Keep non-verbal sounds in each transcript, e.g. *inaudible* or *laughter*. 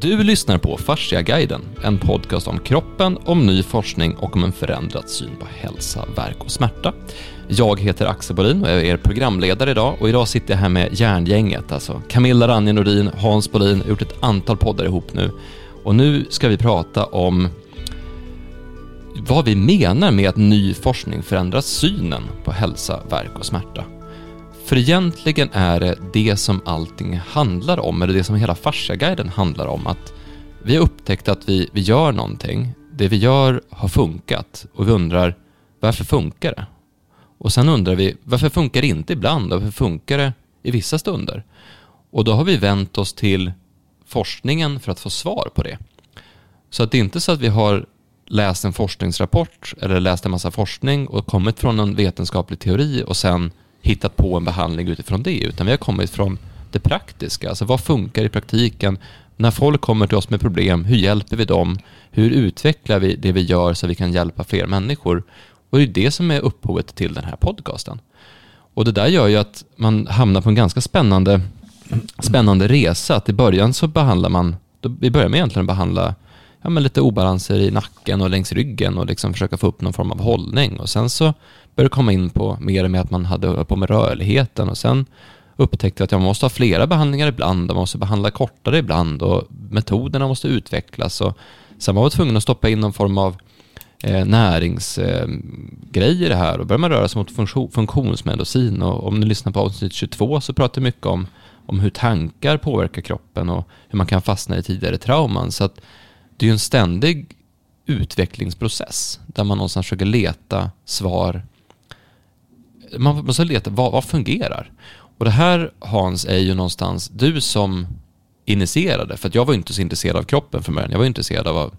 Du lyssnar på Fasciaguiden, en podcast om kroppen, om ny forskning och om en förändrad syn på hälsa, verk och smärta. Jag heter Axel Bolin och jag är er programledare idag och idag sitter jag här med järngänget, alltså Camilla Ranje Nordin, Hans Bolin, har gjort ett antal poddar ihop nu. Och nu ska vi prata om vad vi menar med att ny forskning förändrar synen på hälsa, verk och smärta. För egentligen är det det som allting handlar om, eller det som hela Farsaguiden handlar om, att vi har upptäckt att vi, vi gör någonting, det vi gör har funkat och vi undrar varför funkar det? Och sen undrar vi varför funkar det inte ibland och varför funkar det i vissa stunder? Och då har vi vänt oss till forskningen för att få svar på det. Så att det är inte så att vi har läst en forskningsrapport eller läst en massa forskning och kommit från en vetenskaplig teori och sen hittat på en behandling utifrån det, utan vi har kommit från det praktiska. Alltså vad funkar i praktiken? När folk kommer till oss med problem, hur hjälper vi dem? Hur utvecklar vi det vi gör så vi kan hjälpa fler människor? Och det är det som är upphovet till den här podcasten. Och det där gör ju att man hamnar på en ganska spännande, spännande resa. Att i början så behandlar man, vi börjar med egentligen att behandla ja, men lite obalanser i nacken och längs ryggen och liksom försöka få upp någon form av hållning. Och sen så började det komma in på mer med att man hade på med rörligheten och sen upptäckte jag att jag måste ha flera behandlingar ibland och man måste behandla kortare ibland och metoderna måste utvecklas. Och sen var man tvungen att stoppa in någon form av eh, näringsgrej eh, i det här och börjar man röra sig mot funktion, funktionsmedicin och om ni lyssnar på avsnitt 22 så pratar vi mycket om, om hur tankar påverkar kroppen och hur man kan fastna i tidigare trauman. Så att det är ju en ständig utvecklingsprocess där man någonstans försöker leta svar. Man måste leta, vad, vad fungerar? Och det här Hans är ju någonstans du som initierade, för att jag var inte så intresserad av kroppen från början. Jag var intresserad av,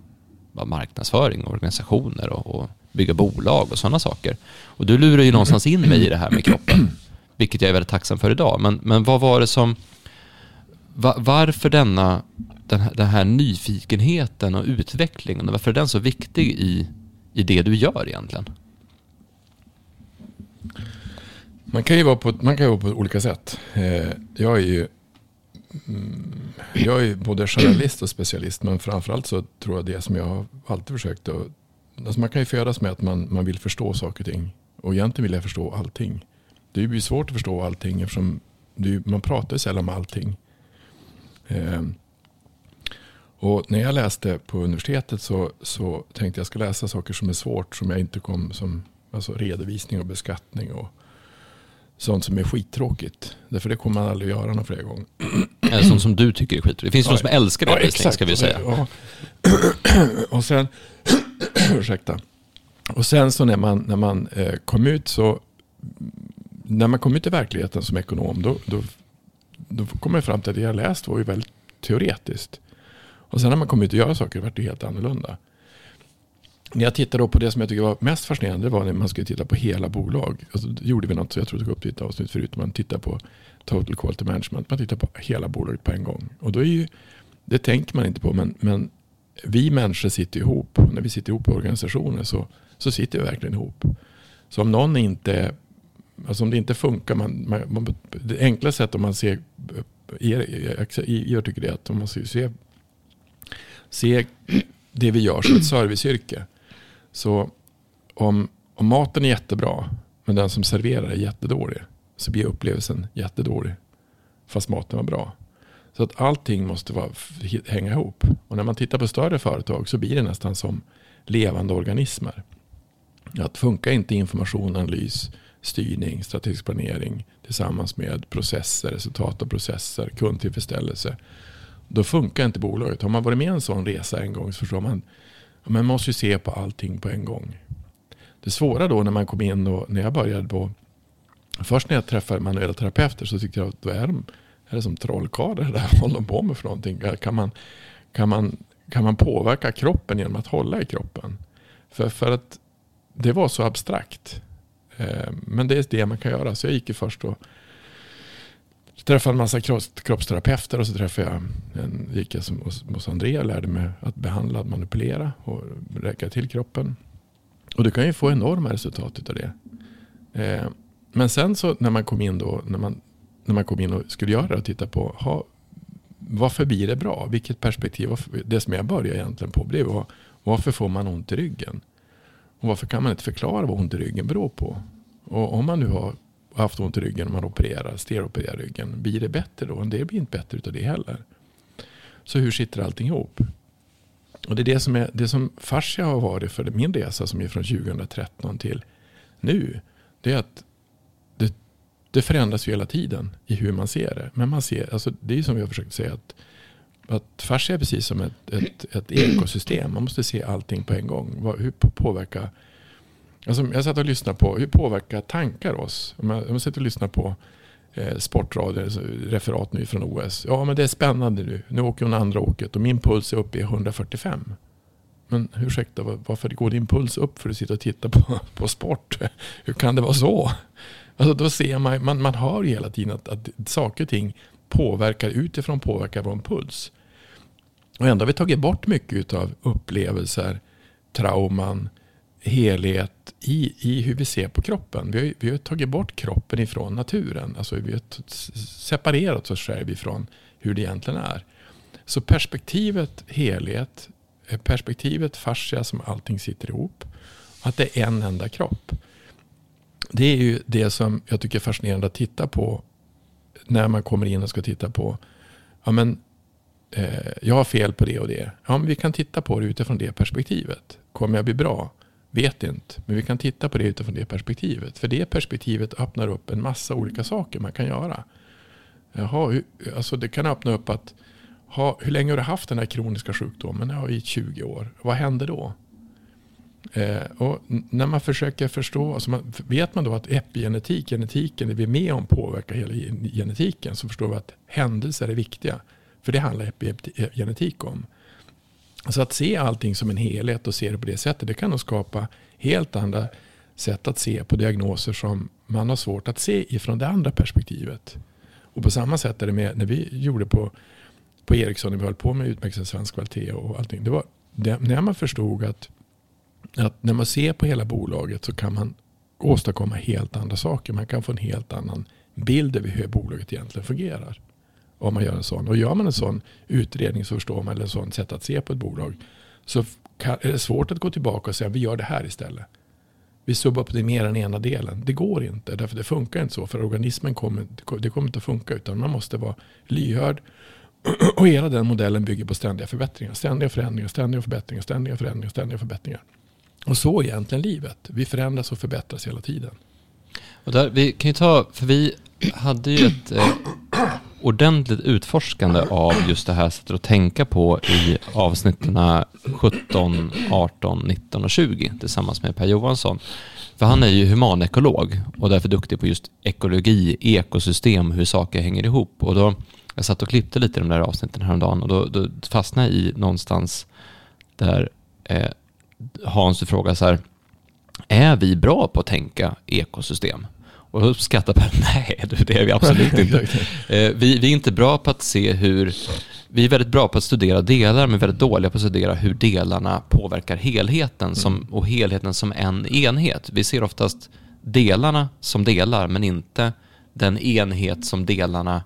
av marknadsföring, organisationer och, och bygga bolag och sådana saker. Och du lurar ju någonstans in mig i det här med kroppen, *clears throat* vilket jag är väldigt tacksam för idag. Men, men vad var det som, va, varför denna den här, den här nyfikenheten och utvecklingen, varför är den så viktig i, i det du gör egentligen? Man kan ju vara på, man kan vara på olika sätt. Eh, jag är ju mm, jag är både journalist och specialist, men framförallt så tror jag det som jag har alltid försökt att... Alltså man kan ju födas med att man, man vill förstå saker och ting. Och egentligen vill jag förstå allting. Det blir svårt att förstå allting eftersom det, man pratar ju sällan om allting. Eh, och när jag läste på universitetet så, så tänkte jag ska läsa saker som är svårt. Som jag inte kom som alltså redovisning och beskattning. och Sånt som är skittråkigt. Därför det kommer man aldrig göra någon fler gånger. Eller sånt som du tycker är skittråkigt. Det finns ja, de som älskar redovisning ja, ska vi säga. Ja. *clears throat* och sen, *clears throat* ursäkta. Och sen så när man, när man eh, kom ut så, när man kom ut i verkligheten som ekonom, då, då, då kom jag fram till att det jag läst var ju väldigt teoretiskt. Och sen när man kom ut och göra saker vart det helt annorlunda. När jag tittade på det som jag tycker var mest fascinerande var när man skulle titta på hela bolag. Alltså, då gjorde vi något, så jag tror jag tog upp det i ett avsnitt förut. Man tittar på total quality management. Man tittar på hela bolaget på en gång. Och då är ju, det tänker man inte på. Men, men vi människor sitter ihop. När vi sitter ihop i organisationer så, så sitter vi verkligen ihop. Så om någon inte, alltså om det inte funkar. Man, man, det enkla sättet om man ser, jag, jag, jag tycker det är att om man ser se det vi gör som ett serviceyrke. Så om, om maten är jättebra men den som serverar är jättedålig så blir upplevelsen jättedålig. Fast maten var bra. Så att allting måste vara, hänga ihop. Och när man tittar på större företag så blir det nästan som levande organismer. Att funkar inte information, analys, styrning, strategisk planering tillsammans med processer, resultat av processer, kundtillfredsställelse då funkar inte bolaget. Har man varit med en sån resa en gång så förstår man. Man måste ju se på allting på en gång. Det svåra då när man kom in och när jag började på. Först när jag träffade manuella terapeuter så tyckte jag att då är, de, är det som trollkarlar. *laughs* Vad håller de på med för någonting? Kan man, kan, man, kan man påverka kroppen genom att hålla i kroppen? För, för att det var så abstrakt. Eh, men det är det man kan göra. Så jag gick ju först och träffade en massa kroppsterapeuter och så träffade jag en, gick jag hos, hos Andrea och lärde mig att behandla, att manipulera och räcka till kroppen. Och du kan ju få enorma resultat av det. Eh, men sen så när man kom in då, när man, när man kom in och skulle göra det och titta på, ha, varför blir det bra? Vilket perspektiv? Det som jag började egentligen på blev var varför får man ont i ryggen? Och varför kan man inte förklara vad ont i ryggen beror på? Och om man nu har haft ont i ryggen och man opererar, steropererar ryggen, blir det bättre då? En del blir inte bättre av det heller. Så hur sitter allting ihop? Och det är det som, är, det som fascia har varit för min resa som är från 2013 till nu. Det är att det, det förändras ju hela tiden i hur man ser det. Men man ser, alltså det är som jag försökt säga att, att fascia är precis som ett, ett, ett ekosystem. Man måste se allting på en gång. Hur påverkar Alltså, jag satt och lyssnade på hur påverkar tankar oss? Om jag, om jag satt och lyssnade på eh, sportradio, alltså, referat nu från OS. Ja, men det är spännande nu. Nu åker hon andra åket och min puls är uppe i 145. Men ursäkta, varför går din puls upp för att sitta och titta på, *laughs* på sport? Hur kan det vara så? Alltså, då ser man, man, man hör hela tiden att, att saker och ting påverkar utifrån påverkar vår puls. Och ändå har vi tagit bort mycket av upplevelser, trauman, helhet i, i hur vi ser på kroppen. Vi har, vi har tagit bort kroppen ifrån naturen. Alltså vi har separerat oss själva ifrån hur det egentligen är. Så perspektivet helhet, eh, perspektivet fascia som allting sitter ihop. Att det är en enda kropp. Det är ju det som jag tycker är fascinerande att titta på när man kommer in och ska titta på ja, men, eh, jag har fel på det och det. Ja, men vi kan titta på det utifrån det perspektivet. Kommer jag bli bra? Vet inte, men vi kan titta på det utifrån det perspektivet. För det perspektivet öppnar upp en massa olika saker man kan göra. Jaha, alltså det kan öppna upp att ha, hur länge har du haft den här kroniska sjukdomen? Ja, i 20 år. Vad händer då? Eh, och när man försöker förstå, alltså man, vet man då att epigenetik, genetiken, det vi är med om påverkar hela genetiken, så förstår vi att händelser är viktiga. För det handlar epigenetik om. Så att se allting som en helhet och se det på det sättet, det kan nog skapa helt andra sätt att se på diagnoser som man har svårt att se ifrån det andra perspektivet. Och på samma sätt är det med när vi gjorde på, på Ericsson, när vi höll på med utmärkelsen svensk kvalitet och allting. Det var det, när man förstod att, att när man ser på hela bolaget så kan man åstadkomma helt andra saker. Man kan få en helt annan bild över hur bolaget egentligen fungerar om man gör en sån. Och gör man en sån utredning så förstår man, eller en sån sätt att se på ett bolag, så är det svårt att gå tillbaka och säga vi gör det här istället. Vi suboptimerar den ena delen. Det går inte, därför det funkar inte så. För organismen kommer, det kommer inte att funka, utan man måste vara lyhörd. *clears throat* Och hela den modellen bygger på ständiga förbättringar. Ständiga förändringar, ständiga förbättringar, ständiga förändringar, ständiga förbättringar. Och så är egentligen livet. Vi förändras och förbättras hela tiden. Och där, vi kan ju ta, för vi hade ju ett eh, ordentligt utforskande av just det här sättet att tänka på i avsnitten 17, 18, 19 och 20 tillsammans med Per Johansson. För han är ju humanekolog och därför duktig på just ekologi, ekosystem, hur saker hänger ihop. Och då, jag satt och klippte lite i de där avsnitten häromdagen och då, då fastnade jag i någonstans där eh, Hans frågar så här, är vi bra på att tänka ekosystem? Och då skrattar Per, *laughs* nej det är vi absolut inte. Eh, vi, vi är inte bra på att se hur, vi är väldigt bra på att studera delar men väldigt dåliga på att studera hur delarna påverkar helheten som, mm. och helheten som en enhet. Vi ser oftast delarna som delar men inte den enhet som delarna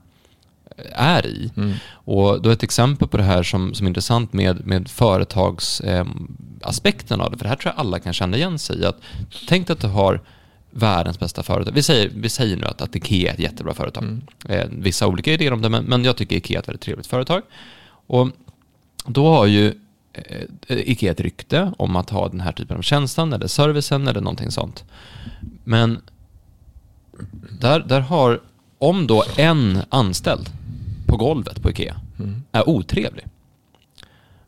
eh, är i. Mm. Och då ett exempel på det här som, som är intressant med, med företagsaspekten eh, av det, för det här tror jag alla kan känna igen sig i. Att, tänk att du har världens bästa företag. Vi säger, vi säger nu att, att Ikea är ett jättebra företag. Mm. Eh, vissa olika idéer om det, men, men jag tycker Ikea är ett väldigt trevligt företag. Och då har ju eh, Ikea ett rykte om att ha den här typen av tjänsten eller servicen eller någonting sånt. Men där, där har, om då en anställd på golvet på Ikea mm. är otrevlig,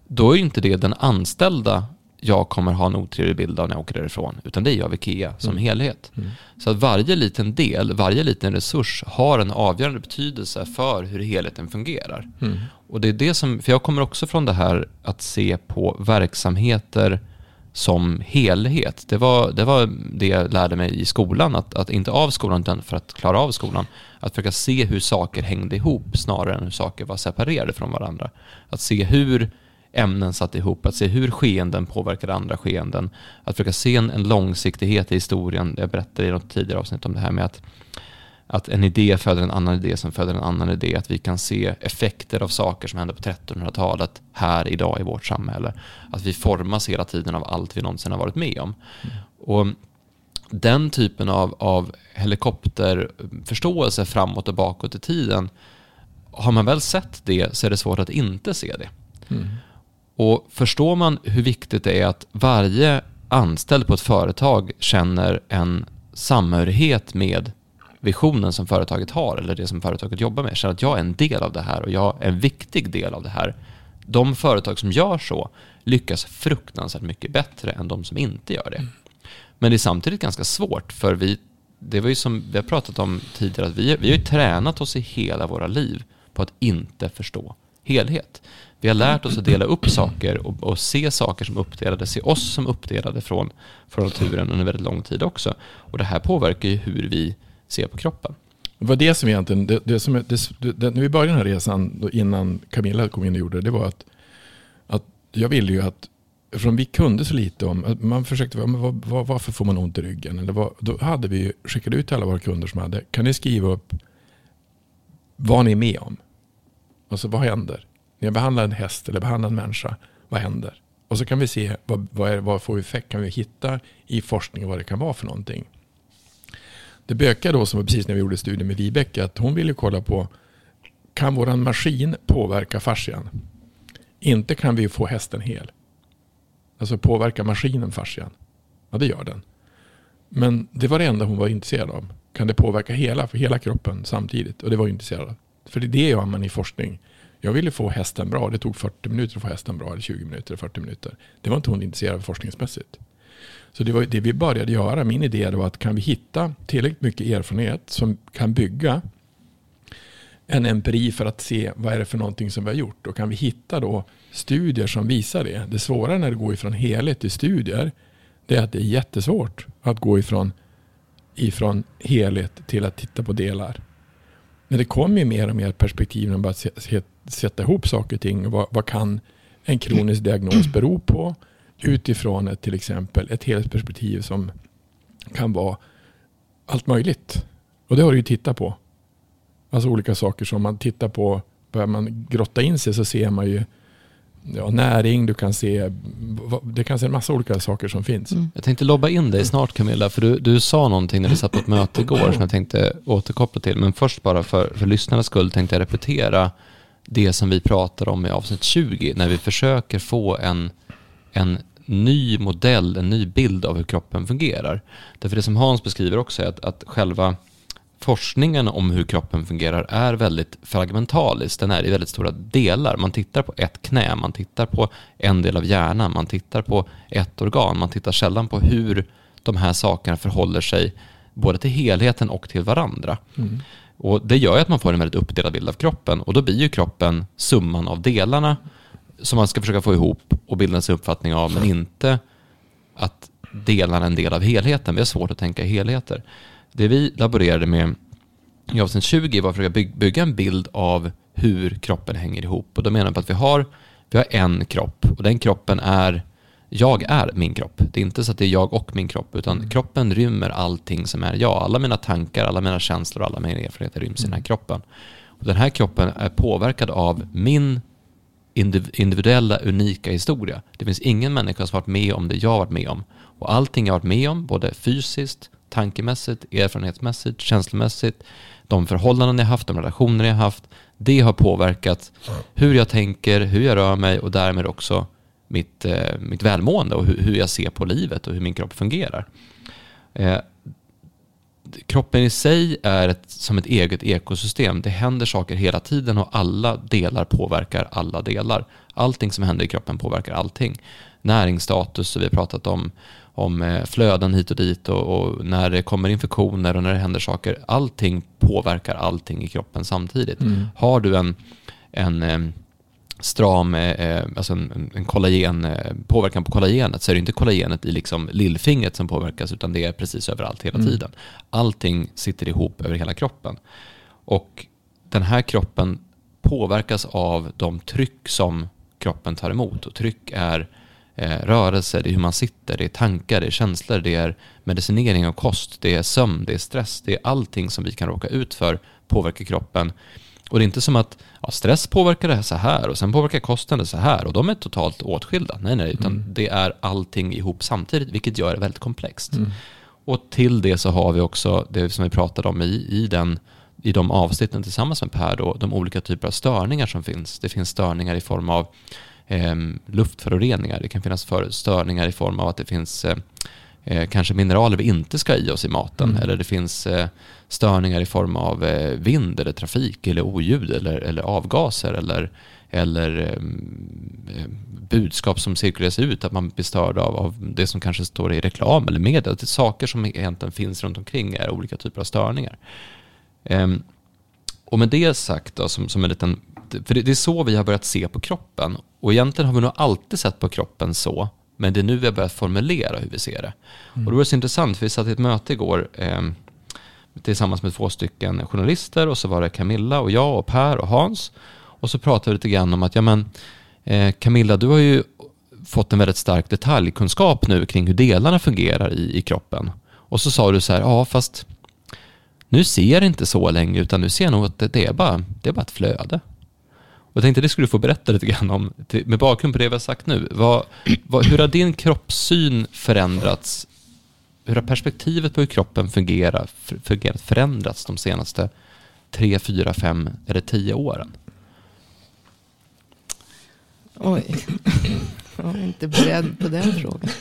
då är inte det den anställda jag kommer ha en otrevlig bild av när jag åker därifrån, utan det är av Ikea som mm. helhet. Mm. Så att varje liten del, varje liten resurs har en avgörande betydelse för hur helheten fungerar. Mm. Och det är det som, för jag kommer också från det här att se på verksamheter som helhet. Det var, det var det jag lärde mig i skolan, att, att inte av skolan utan för att klara av skolan. Att försöka se hur saker hängde ihop snarare än hur saker var separerade från varandra. Att se hur ämnen satt ihop, att se hur skeenden påverkar andra skeenden, att försöka se en, en långsiktighet i historien. Jag berättade i något tidigare avsnitt om det här med att, att en idé föder en annan idé som föder en annan idé. Att vi kan se effekter av saker som hände på 1300-talet här idag i vårt samhälle. Att vi formas hela tiden av allt vi någonsin har varit med om. Mm. Och den typen av, av helikopterförståelse framåt och bakåt i tiden, har man väl sett det så är det svårt att inte se det. Mm. Och förstår man hur viktigt det är att varje anställd på ett företag känner en samhörighet med visionen som företaget har eller det som företaget jobbar med. Känner att jag är en del av det här och jag är en viktig del av det här. De företag som gör så lyckas fruktansvärt mycket bättre än de som inte gör det. Men det är samtidigt ganska svårt för vi, det var ju som vi har pratat om tidigare, att vi, vi har ju tränat oss i hela våra liv på att inte förstå helhet. Vi har lärt oss att dela upp saker och, och, se saker som uppdelade, se oss som uppdelade från, från naturen under väldigt lång tid också. Och det här påverkar ju hur vi ser på kroppen. Det var det som egentligen, det, det som, det, det, när vi började den här resan, innan Camilla kom in och gjorde det, det var att, att jag ville ju att, eftersom vi kunde så lite om, man försökte, var, var, varför får man ont i ryggen? Eller var, då hade vi skickat ut till alla våra kunder som hade, kan ni skriva upp vad ni är med om? Alltså vad händer? När jag behandlar en häst eller behandlar en människa, vad händer? Och så kan vi se vad, vad, är, vad får effekt, kan vi hitta i forskningen vad det kan vara för någonting. Det bökade då, som var precis när vi gjorde studien med Vibeke, att hon ville kolla på kan våran maskin påverka fascian? Inte kan vi få hästen hel. Alltså påverka maskinen fascian? Ja, det gör den. Men det var det enda hon var intresserad av. Kan det påverka hela, för hela kroppen samtidigt? Och det var hon intresserad av. För det är det gör man i forskning. Jag ville få hästen bra. Det tog 40 minuter att få hästen bra. Eller 20 minuter, 40 minuter. Det var inte hon intresserad av forskningsmässigt. Så det var det vi började göra. Min idé var att kan vi hitta tillräckligt mycket erfarenhet som kan bygga en empiri för att se vad är det för någonting som vi har gjort. Och kan vi hitta då studier som visar det. Det svåra när det går ifrån helhet till studier det är att det är jättesvårt att gå ifrån, ifrån helhet till att titta på delar. Men det kommer mer och mer perspektiv när man bara sätta ihop saker och ting. Vad, vad kan en kronisk diagnos bero på? utifrån ett, till exempel ett helhetsperspektiv som kan vara allt möjligt. Och det har du ju tittat på. Alltså olika saker som man tittar på. Börjar man grotta in sig så ser man ju ja, näring, du kan se, det kan se en massa olika saker som finns. Mm. Jag tänkte lobba in dig snart Camilla, för du, du sa någonting när vi satt på ett möte igår som jag tänkte återkoppla till. Men först bara för, för lyssnarnas skull tänkte jag repetera det som vi pratar om i avsnitt 20, när vi försöker få en, en ny modell, en ny bild av hur kroppen fungerar. Därför det som Hans beskriver också är att, att själva forskningen om hur kroppen fungerar är väldigt fragmentalisk. Den är i väldigt stora delar. Man tittar på ett knä, man tittar på en del av hjärnan, man tittar på ett organ. Man tittar sällan på hur de här sakerna förhåller sig både till helheten och till varandra. Mm. Och Det gör ju att man får en väldigt uppdelad bild av kroppen och då blir ju kroppen summan av delarna som man ska försöka få ihop och bilda en uppfattning av, men inte att dela en del av helheten. Vi har svårt att tänka helheter. Det vi laborerade med i avsnitt 20 var att försöka bygga en bild av hur kroppen hänger ihop. Och då menar jag på att vi har, vi har en kropp och den kroppen är, jag är min kropp. Det är inte så att det är jag och min kropp, utan mm. kroppen rymmer allting som är jag. Alla mina tankar, alla mina känslor, alla mina erfarenheter ryms i den här mm. kroppen. Och den här kroppen är påverkad av min individuella, unika historia. Det finns ingen människa som varit med om det jag varit med om. Och allting jag varit med om, både fysiskt, tankemässigt, erfarenhetsmässigt, känslomässigt, de förhållanden jag haft, de relationer jag haft, det har påverkat hur jag tänker, hur jag rör mig och därmed också mitt, eh, mitt välmående och hur, jag ser på livet och hur min kropp fungerar. Eh, kroppen i sig är ett, som ett eget ekosystem. Det händer saker hela tiden och alla delar påverkar alla delar. Allting som händer i kroppen påverkar allting. Näringsstatus, vi har pratat om, om eh, flöden hit och dit och, och, när det kommer infektioner och när det händer saker. Allting påverkar allting i kroppen samtidigt. Mm. Har du en, en stram, eh, alltså en, en kollagen, eh, påverkan på kollagenet så är det inte kollagenet i liksom lillfingret som påverkas utan det är precis överallt hela mm. tiden. Allting sitter ihop över hela kroppen. Och den här kroppen påverkas av de tryck som kroppen tar emot. Och tryck är eh, rörelse, det är hur man sitter, det är tankar, det är känslor, det är medicinering och kost, det är sömn, det är stress, det är allting som vi kan råka ut för påverkar kroppen. Och det är inte som att ja, stress påverkar det här så här och sen påverkar kosten det så här och de är totalt åtskilda. Nej, nej, utan mm. det är allting ihop samtidigt, vilket gör det väldigt komplext. Mm. Och till det så har vi också det som vi pratade om i, i, den, i de avsnitten tillsammans med Per, då, de olika typer av störningar som finns. Det finns störningar i form av eh, luftföroreningar, det kan finnas för, störningar i form av att det finns eh, eh, kanske mineraler vi inte ska i oss i maten. Mm. Eller det finns eh, störningar i form av eh, vind eller trafik eller oljud eller, eller avgaser eller, eller eh, budskap som cirkuleras ut, att man blir störd av, av det som kanske står i reklam eller media. Det är saker som egentligen finns runt omkring är olika typer av störningar. Ehm, och med det sagt då, som, som en liten, för det är så vi har börjat se på kroppen. Och egentligen har vi nog alltid sett på kroppen så, men det är nu vi har börjat formulera hur vi ser det. Mm. Och då var det så intressant, för vi satt i ett möte igår eh, tillsammans med två stycken journalister och så var det Camilla och jag och Per och Hans. Och så pratade vi lite grann om att, ja men eh, Camilla, du har ju fått en väldigt stark detaljkunskap nu kring hur delarna fungerar i, i kroppen. Och så sa du så här, ja fast nu ser jag inte så länge utan nu ser jag nog att det, det, är, bara, det är bara ett flöde. Och jag tänkte det skulle du få berätta lite grann om, med bakgrund på det vi har sagt nu. Vad, vad, hur har din kroppssyn förändrats? Hur har perspektivet på hur kroppen fungerar, fungerat förändrats de senaste tre, fyra, fem eller tio åren? Oj, *laughs* jag var inte beredd på den frågan. *laughs*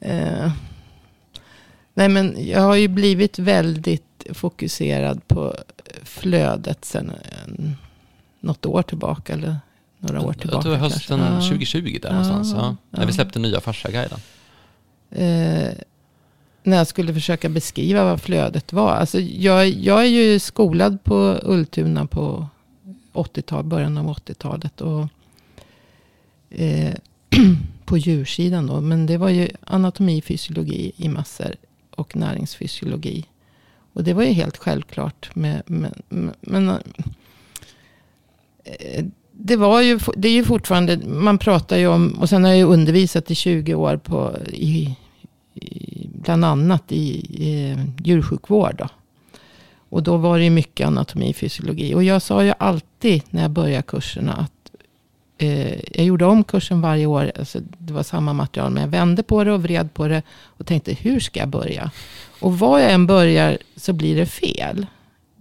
Eh, nej men jag har ju blivit väldigt fokuserad på flödet sen något år tillbaka. Eller några år tillbaka. Jag tror hösten kanske. 2020 där ja, någonstans. Ja. Ja. När vi släppte nya Farsa-guiden. Eh, när jag skulle försöka beskriva vad flödet var. Alltså jag, jag är ju skolad på Ultuna på 80-tal, början av 80-talet. Och, eh, *clears throat* på djursidan då. Men det var ju anatomi, fysiologi i massor. Och näringsfysiologi. Och det var ju helt självklart. Med, med, med men Eh, det, var ju, det är ju fortfarande, man pratar ju om, och sen har jag ju undervisat i 20 år på, i, i bland annat i, i eh, djursjukvård. Då. Och då var det ju mycket anatomi, fysiologi. Och jag sa ju alltid när jag började kurserna att eh, jag gjorde om kursen varje år. Alltså, det var samma material, men jag vände på det och vred på det. Och tänkte, hur ska jag börja? Och var jag än börjar så blir det fel.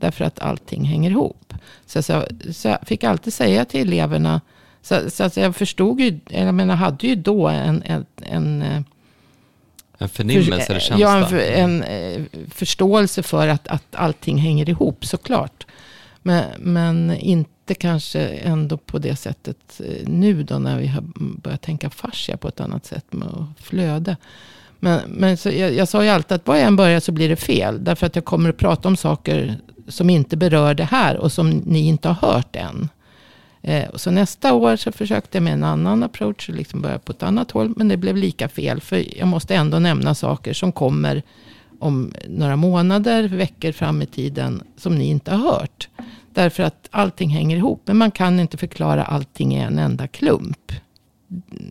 Därför att allting hänger ihop. Så, så, så jag fick alltid säga till eleverna. Så, så, så jag förstod ju, jag menar, hade ju då en, en, en en förnimmelse eller känsla? Ja, en, en, en, eh, förståelse för att, att allting hänger ihop såklart. Men, men inte kanske ändå på det sättet eh, nu då när vi har börjat tänka fascia på ett annat sätt med flöde. Men, men så jag, jag sa ju alltid att var jag än börjar så blir det fel. Därför att jag kommer att prata om saker som inte berör det här och som ni inte har hört än. Eh, så nästa år så försökte jag med en annan approach och liksom börja på ett annat håll. Men det blev lika fel. För jag måste ändå nämna saker som kommer om några månader, veckor fram i tiden. Som ni inte har hört. Därför att allting hänger ihop. Men man kan inte förklara allting i en enda klump.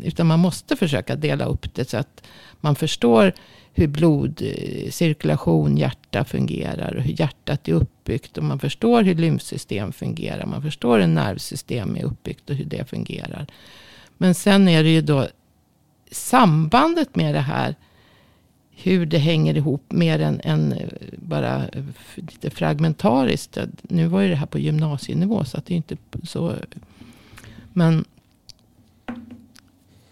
Utan man måste försöka dela upp det så att man förstår hur blodcirkulation, hjärta fungerar och hur hjärtat är uppbyggt. Och man förstår hur lymfsystem fungerar. Man förstår hur nervsystem är uppbyggt och hur det fungerar. Men sen är det ju då sambandet med det här. Hur det hänger ihop mer än, än bara lite fragmentariskt. Nu var ju det här på gymnasienivå så att det är inte så. Men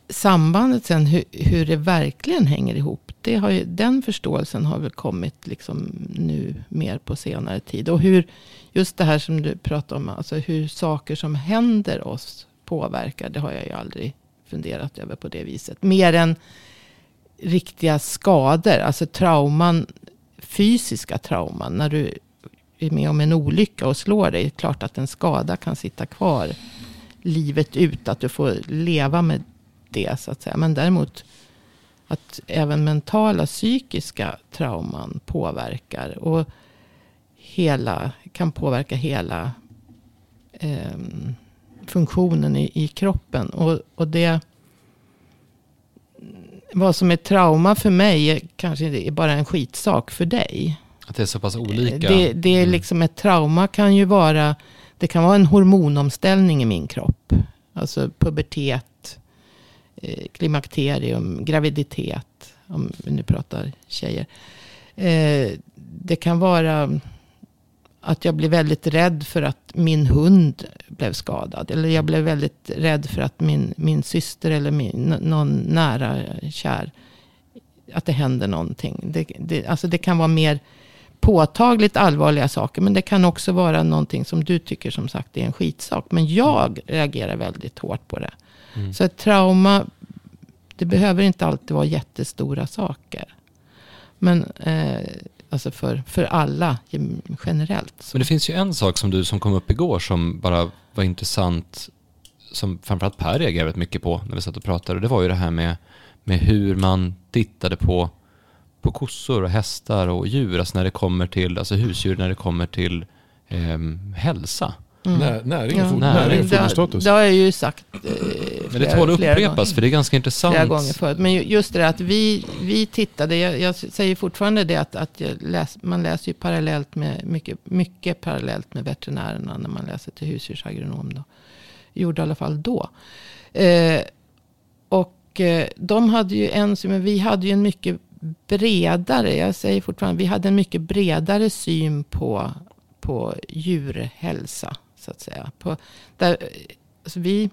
sambandet sen hur, hur det verkligen hänger ihop. Det har ju, den förståelsen har väl kommit liksom nu mer på senare tid. Och hur, just det här som du pratar om, alltså hur saker som händer oss påverkar. Det har jag ju aldrig funderat över på det viset. Mer än riktiga skador, alltså trauman, fysiska trauman. När du är med om en olycka och slår dig. Det är klart att en skada kan sitta kvar livet ut. Att du får leva med det så att säga. Men däremot att även mentala psykiska trauman påverkar. Och hela, kan påverka hela eh, funktionen i, i kroppen. Och, och det, vad som är trauma för mig kanske är bara en skitsak för dig. Att det är så pass olika. Det, det är Mm. liksom ett trauma kan ju vara, det kan vara en hormonomställning i min kropp. Alltså pubertet, eh, Eh, klimakterium, graviditet, om vi nu pratar tjejer. Eh, det kan vara att jag blir väldigt rädd för att min hund blev skadad. Eller jag blev väldigt rädd för att min, min syster eller min, någon nära kär, att det händer någonting. Det, det, alltså det kan vara mer påtagligt allvarliga saker. Men det kan också vara någonting som du tycker som sagt är en skitsak. Men jag reagerar väldigt hårt på det. Mm. Så ett trauma, det behöver inte alltid vara jättestora saker. Men eh, alltså för, för alla generellt. Så. Men det finns ju en sak som du som kom upp igår som bara var intressant. Som framförallt Per reagerade mycket på när vi satt och pratade. Det var ju det här med, med hur man tittade på, på kossor och hästar och djur. Alltså när det kommer till, alltså husdjur när det kommer till ehm, hälsa. Mm. När, näring Ja. och, fo- Näring. näring och Det, foderstatus. det har jag ju sagt eh, Men det tål att flera upprepas gånger. för det är ganska intressant. flera gånger förut. Men ju- just det att vi, vi tittade, jag, jag säger fortfarande det att, att jag läs, man läser ju parallellt med, mycket, mycket parallellt med veterinärerna när man läser till husdjursagronom. Då. Gjorde i alla fall då. Eh, och eh, de hade ju en, men vi hade ju en mycket bredare, jag säger fortfarande, vi hade en mycket bredare syn på, på djurhälsa. Så att säga. På, där, alltså vi,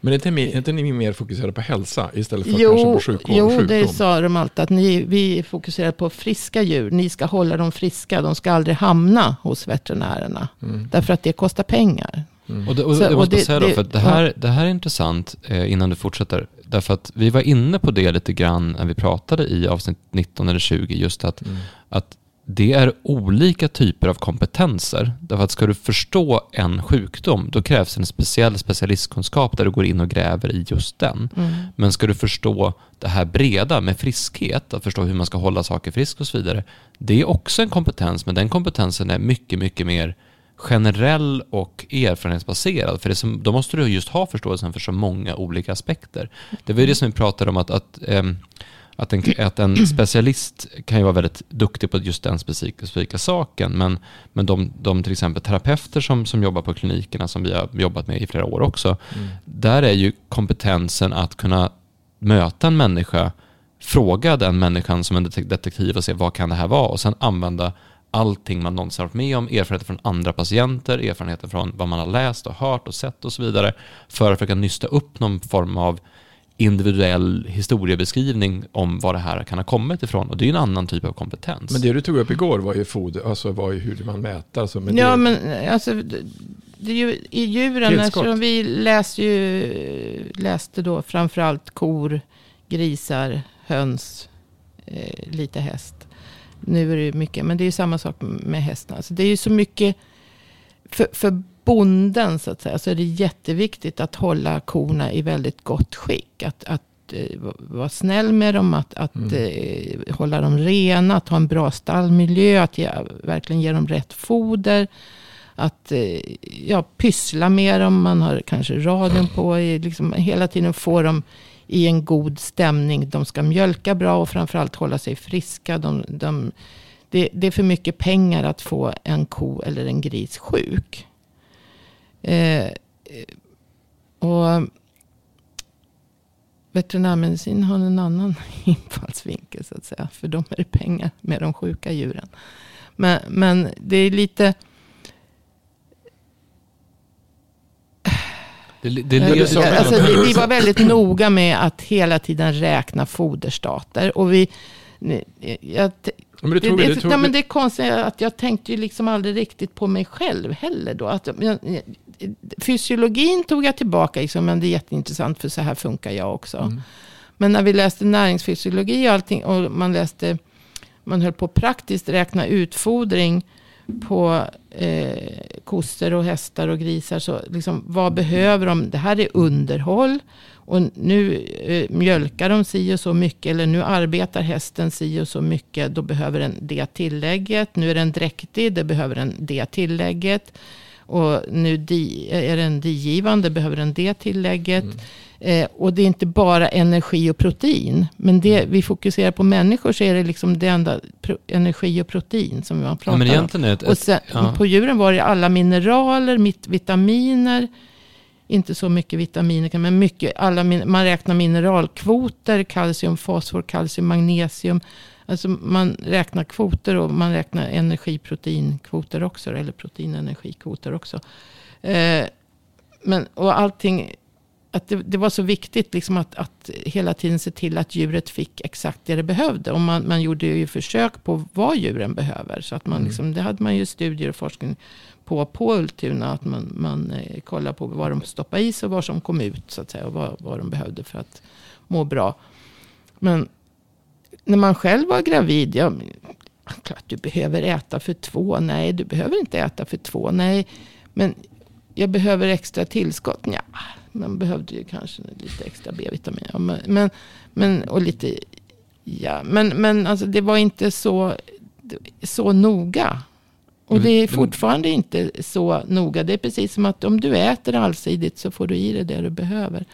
Men är inte, ni- är inte ni mer fokuserade på hälsa istället för kanske Jo, på sjukvård jo och sjukdom? det sa de alltid. Att ni, vi fokuserar på friska djur. Ni ska hålla dem friska. De ska aldrig hamna hos veterinärerna. Mm. Därför att det kostar pengar. Mm. Och det, och Så- jag måste det- säga då, för det här, det här är intressant eh, innan du fortsätter. Därför att vi var inne på det lite grann när vi pratade i avsnitt 19 eller 20. Just att, Mm. att det är olika typer av kompetenser. Därför att ska du förstå en sjukdom, då krävs en speciell specialistkunskap där du går in och gräver i just den. Mm. Men ska du förstå det här breda med friskhet, att förstå hur man ska hålla saker frisk och så vidare. Det är också en kompetens, men den kompetensen är mycket, mycket mer generell och erfarenhetsbaserad. För det som, då måste du just ha förståelsen för så många olika aspekter. Det var ju det som vi pratade om att, att, ehm, att, en, att en *clears throat* specialist kan ju vara väldigt duktig på just den specifika, specifika saken. Men, men de, de till exempel terapeuter som, som jobbar på klinikerna som vi har jobbat med i flera år också. Mm. Där är ju kompetensen att kunna möta en människa, fråga den människan som en detek- detektiv och se vad kan det här vara och sen använda allting man någonsin varit med om, erfarenheter från andra patienter, erfarenheter från vad man har läst och hört och sett och så vidare för att försöka nysta upp någon form av individuell historiebeskrivning om vad det här kan ha kommit ifrån. Och det är ju en annan typ av kompetens. Men det du tog upp igår var ju foder, alltså var ju hur man mäter. Alltså, men ja, det, men alltså, det, är ju, i djuren, eftersom vi läste, ju, läste då framförallt kor, grisar, höns, eh, lite häst. Nu är det ju mycket, men det är ju samma sak med hästarna. Alltså det är ju så mycket, för, för bonden så att säga, så är det jätteviktigt att hålla korna i väldigt gott skick. Att, att eh, vara snäll med dem, att, att Mm. eh, hålla dem rena, att ha en bra stallmiljö, att ge, verkligen ge dem rätt foder. Att eh, ja, pyssla med dem, man har kanske radion på, liksom, hela tiden få dem i en god stämning. De ska mjölka bra och framförallt hålla sig friska. De, de, det, det är för mycket pengar att få en ko eller en gris sjuk. Eh, och veterinärmedicin har en annan *laughs* infallsvinkel så att säga. För de är det pengar med de sjuka djuren. Men, men det är lite... det, det, det, sa- alltså, vi, vi var väldigt noga med att hela tiden räkna foderstater. Och vi... Jag, men det, tog, det, du tog, nej, men det är konstigt att jag tänkte ju liksom aldrig riktigt på mig själv heller då. Att, jag, fysiologin tog jag tillbaka, liksom, men det är jätteintressant för så här funkar jag också. Mm. Men när vi läste näringsfysiologi och allting och man läste, man höll på praktiskt räkna utfodring på eh, kossor och hästar och grisar. Så liksom, vad behöver de? Det här är underhåll. Och nu eh, mjölkar de si och så mycket. Eller nu arbetar hästen si och så mycket. Då behöver den det tillägget. Nu är den dräktig. Det behöver den det tillägget. Och nu di, är den digivande, behöver den det tillägget. Eh, och det är inte bara energi och protein. Men det vi fokuserar på människor så är det liksom det enda pro, energi och protein som man pratar Ja, men om. ett, Och sen, ja. på djuren var det alla mineraler, mitt, vitaminer. Inte så mycket vitaminer, men mycket. Alla, man räknar mineralkvoter, kalcium, fosfor, kalcium, magnesium. Alltså man räknar kvoter och man räknar energiproteinkvoter också. Eller proteinenergikvoter också. Eh, men, och allting, att det, det var så viktigt liksom att, att hela tiden se till att djuret fick exakt det det behövde. Och man, man gjorde ju försök på vad djuren behöver. Så att man liksom, det hade man ju studier och forskning på, på Ultuna. Att man, man eh, kollade på vad de stoppade i sig och vad som kom ut. Så att säga, och vad, vad de behövde för att må bra. Men när man själv var gravid. Ja, klart du behöver äta för två. Nej, du behöver inte äta för två. Nej, men jag behöver extra tillskott. Ja, man behövde ju kanske lite extra B-vitamin. Ja, men, men, och lite, ja, men, men alltså det var inte så, så noga. Och Men- det är fortfarande inte så noga. Det är precis som att om du äter allsidigt så får du i dig det du behöver.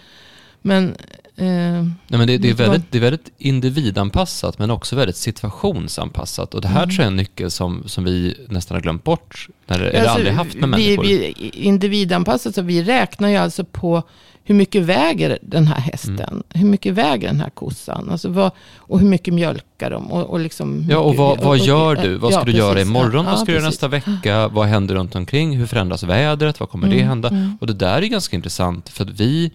Men Nej, men det, det, är väldigt, det är väldigt individanpassat men också väldigt situationsanpassat. Och det här Mm. tror jag är en nyckel som, som vi nästan har glömt bort. När, eller Alltså, aldrig haft med vi, människor. vi individanpassat, så vi räknar ju alltså på hur mycket väger den här hästen? Mm. Hur mycket väger den här kossan? Alltså vad, och hur mycket mjölkar de? Och, och liksom, Ja, och vad, vad gör du? Vad ska ja, du göra precis. imorgon? Ja, vad ska du göra nästa vecka? Vad händer runt omkring? Hur förändras vädret? Vad kommer det Mm, hända? mm. Och det där är ganska intressant för att vi,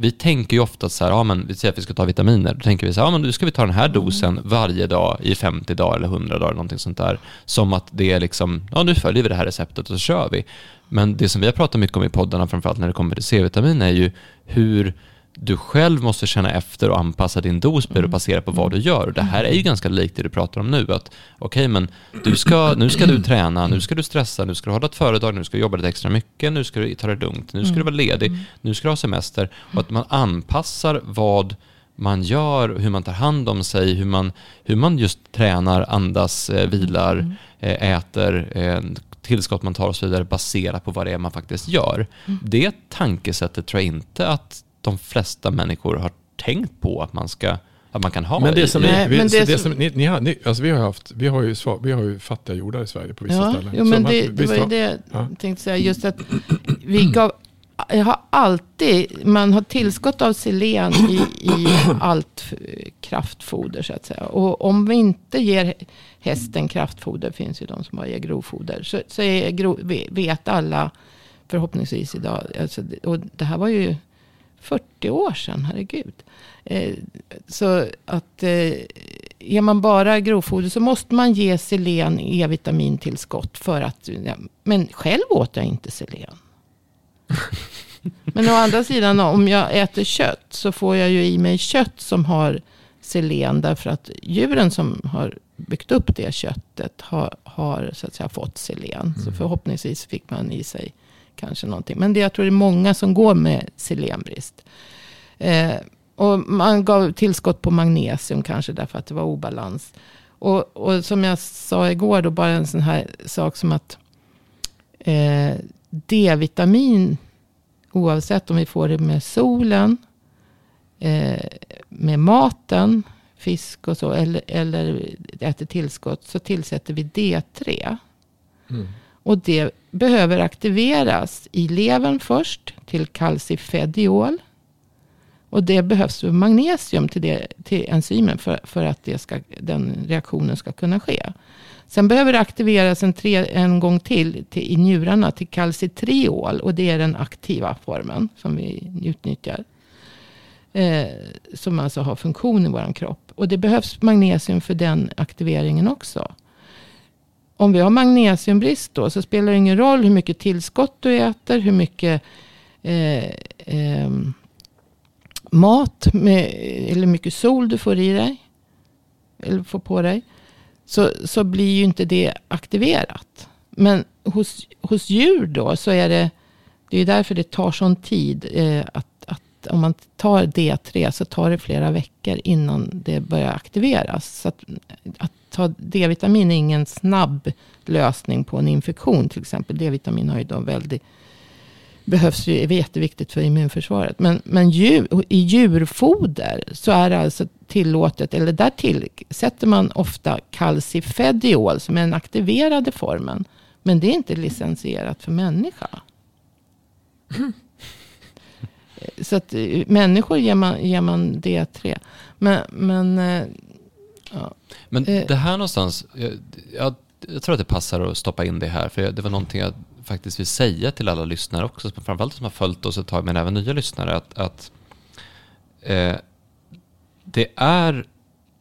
vi tänker ju ofta så här, ja men vi säger att vi ska ta vitaminer. Då tänker vi så här, ja men nu ska vi ta den här dosen varje dag i 50 dagar eller 100 dagar, någonting sånt där. Som att det är liksom, ja nu följer vi det här receptet och så kör vi. Men det som vi har pratat mycket om i poddarna, framförallt när det kommer till C-vitamin, är ju hur du själv måste känna efter och anpassa din dos Mm. baserat på vad du gör. Och det här är ju ganska likt det du pratar om nu. Att okej, men du ska, nu ska du träna, nu ska du stressa, nu ska du hålla ett företag, nu ska du jobba lite extra mycket, nu ska du ta det lugnt, nu ska du vara ledig, nu ska du ha semester. Och att man anpassar vad man gör, hur man tar hand om sig, hur man, hur man just tränar, andas, eh, vilar, eh, äter, eh, tillskott man tar och så vidare baserat på vad det är man faktiskt gör. Det tankesättet tror jag inte att de flesta människor har tänkt på att man, ska, att man kan ha. Men det som, vi, det det har, ni, alltså vi har ju haft, vi har ju, sva- vi har ju fattiga jordar i Sverige på vissa Ja, ställen. jo, men man- det, det visst var ju det Ja. jag tänkte säga. Just att vi gav, jag har alltid, man har tillskott av selen i, i allt kraftfoder så att säga. Och om vi inte ger hästen kraftfoder, finns ju de som bara ger grovfoder, så, så är gro, ve- vet alla förhoppningsvis idag, alltså, det- och det här var ju 40 år sedan, herregud. Eh, så att eh, ger man bara grovfoder så måste man ge selen E-vitamintillskott för att, ja, men själv åt jag inte selen. men å andra sidan om jag äter kött så får jag ju i mig kött som har selen därför att djuren som har byggt upp det köttet har, har så att säga fått selen. Så förhoppningsvis fick man i sig kanske någonting. Men det, jag tror det är många som går med selenbrist. Eh, och man gav tillskott på magnesium kanske därför att det var obalans. Och, och som jag sa igår då, bara en sån här sak som att eh, D-vitamin, oavsett om vi får det med solen, eh, med maten, fisk och så, eller, eller äter tillskott, så tillsätter vi D3. Mm. Och det behöver aktiveras i levern först till kalcifediol. Och det behövs magnesium till, det, till enzymen för, för att det ska, den reaktionen ska kunna ske. Sen behöver det aktiveras en, tre, en gång till, till i njurarna till calcitriol. Och det är den aktiva formen som vi utnyttjar. Eh, som alltså har funktion i vår kropp. Och det behövs magnesium för den aktiveringen också. Om vi har magnesiumbrist då så spelar det ingen roll hur mycket tillskott du äter, hur mycket eh, eh, mat med, eller hur mycket sol du får i dig. Eller får på dig. Så, så blir ju inte det aktiverat. Men hos, hos djur då så är det, det är därför det tar sån tid. Eh, att, att om man tar D3 så tar det flera veckor innan det börjar aktiveras. Så att, att ta D-vitamin är ingen snabb lösning på en infektion till exempel. D-vitamin har ju då väldigt behövs ju, är jätteviktigt för immunförsvaret. Men, men djur, i djurfoder så är det alltså tillåtet, eller där tillsätter man ofta calcifediol som är den aktiverade formen. Men det är inte licensierat för människa. *laughs* Så att eh, människor ger man, ger man D3. Men, men, eh, ja. men eh. det här någonstans, jag, jag, jag, tror att det passar att stoppa in det här. För det var någonting jag faktiskt vill säga till alla lyssnare också, framförallt som har följt oss ett tag, men även nya lyssnare, att, att eh, det är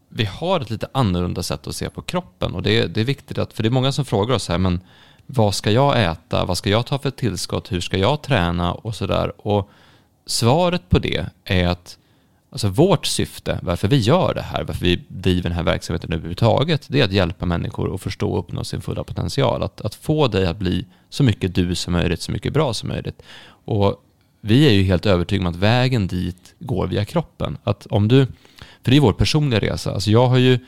vi har ett lite annorlunda sätt att se på kroppen och det är, det är viktigt att, för det är många som frågar oss här, men vad ska jag äta, vad ska jag ta för tillskott, hur ska jag träna och sådär. Och svaret på det är att alltså vårt syfte, varför vi gör det här, varför vi driver den här verksamheten överhuvudtaget, det är att hjälpa människor att förstå och uppnå sin fulla potential. Att, att få dig att bli så mycket du som möjligt, så mycket bra som möjligt. Och vi är ju helt övertygade om att vägen dit går via kroppen. Att om du, för det är vår personliga resa. Alltså jag har ju,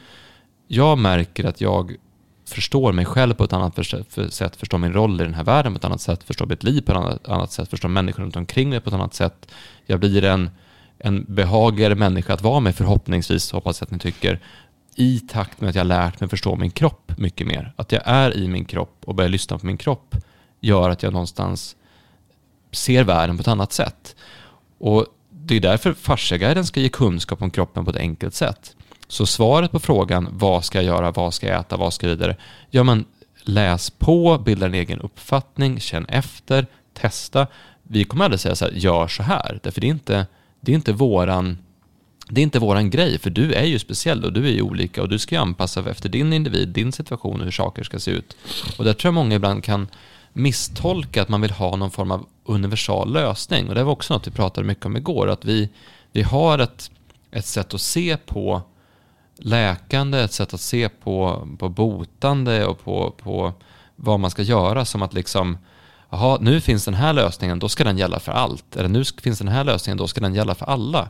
jag märker att jag förstår mig själv på ett annat sätt, förstår min roll i den här världen på ett annat sätt, förstår mitt liv på ett annat sätt, förstår människor runt omkring mig på ett annat sätt. Jag blir en, en behagligare människa att vara med förhoppningsvis, hoppas jag att ni tycker, i takt med att jag lärt mig förstå min kropp mycket mer. Att jag är i min kropp och börjar lyssna på min kropp gör att jag någonstans ser världen på ett annat sätt. Och det är därför Fasciaguiden ska ge kunskap om kroppen på ett enkelt sätt. Så svaret på frågan vad ska jag göra, vad ska jag äta, vad ska jag vidare? Ja, men läs på, bilda en egen uppfattning, känn efter, testa. Vi kommer aldrig säga så här, gör så här, därför det är inte, det är inte våran det är inte våran grej, för du är ju speciell och du är ju olika och du ska ju anpassa efter din individ, din situation och hur saker ska se ut. Och där tror jag många ibland kan misstolka att man vill ha någon form av universal lösning. Och det var också något vi pratade mycket om igår, att vi, vi har ett, ett sätt att se på läkande, ett sätt att se på, på botande och på, på vad man ska göra som att liksom Jaha, nu finns den här lösningen, då ska den gälla för allt. Eller nu finns den här lösningen, då ska den gälla för alla.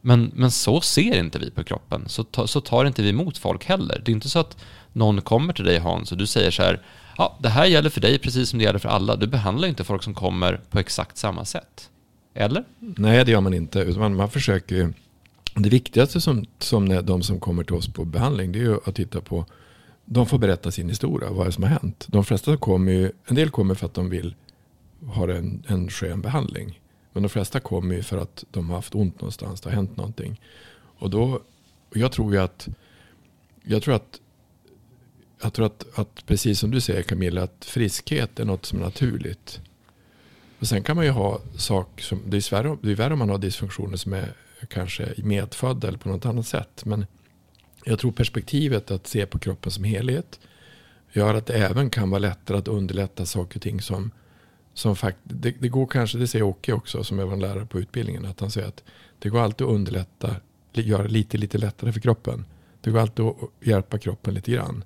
Men, men så ser inte vi på kroppen. Så, ta, så tar inte vi emot folk heller. Det är inte så att någon kommer till dig Hans och du säger så här, ja, det här gäller för dig precis som det gäller för alla. Du behandlar inte folk som kommer på exakt samma sätt. Eller? Nej, det gör man inte. Man, man försöker ju det viktigaste som, som de som kommer till oss på behandling det är ju att titta på de får berätta sin historia, vad är det som har hänt. De flesta kommer ju, en del kommer för att de vill ha en, en skön behandling. Men de flesta kommer ju för att de har haft ont någonstans, det har hänt någonting. Och då, och jag tror ju att, jag tror att, jag tror att, att precis som du säger Camilla, att friskhet är något som är naturligt. Och sen kan man ju ha saker som, det är, svärre, det är värre om man har dysfunktioner som är kanske medfödda eller på något annat sätt. Men jag tror perspektivet att se på kroppen som helhet gör att det även kan vara lättare att underlätta saker och ting som, som fakt det, det går kanske, det säger Åke också som är vår lärare på utbildningen, att han säger att det går alltid att underlätta, göra lite, lite lättare för kroppen. Det går alltid att hjälpa kroppen lite grann.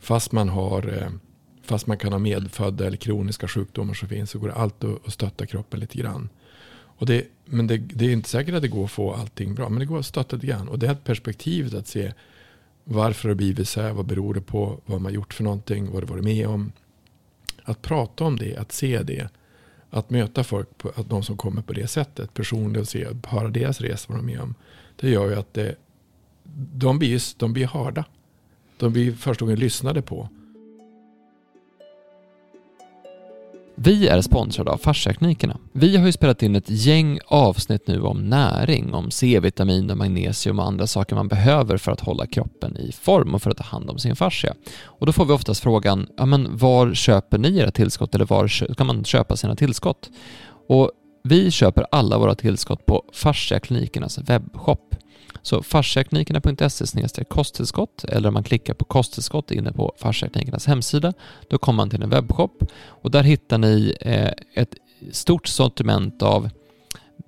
Fast man, har, eh, fast man kan ha medfödda eller kroniska sjukdomar som finns så går det alltid att stötta kroppen lite grann. Och det, men det, det, är inte säkert att det går att få allting bra. Men det går att stötta lite grann. Och det är ett perspektiv att se varför det har blivit så här. Vad beror det på? Vad man har gjort för någonting? Vad har varit med om? Att prata om det, att se det. Att möta folk, på, att de som kommer på det sättet. Personligen och se, höra deras resa, vad de är med om. Det gör ju att det, de, blir, de blir hörda. De blir första gången lyssnade på. Vi är sponsrade av Fasciaklinikerna. Vi har ju spelat in ett gäng avsnitt nu om näring, om C-vitamin och magnesium och andra saker man behöver för att hålla kroppen i form och för att ta hand om sin fascia. Och då får vi oftast frågan, ja men var köper ni era tillskott eller var kan man köpa sina tillskott? Och vi köper alla våra tillskott på Fasciaklinikernas webbshop. Så fasciaklinikerna.se kosttillskott eller om man klickar på kosttillskott inne på Fasciaklinikernas hemsida då kommer man till en webbshop och där hittar ni eh, ett stort sortiment av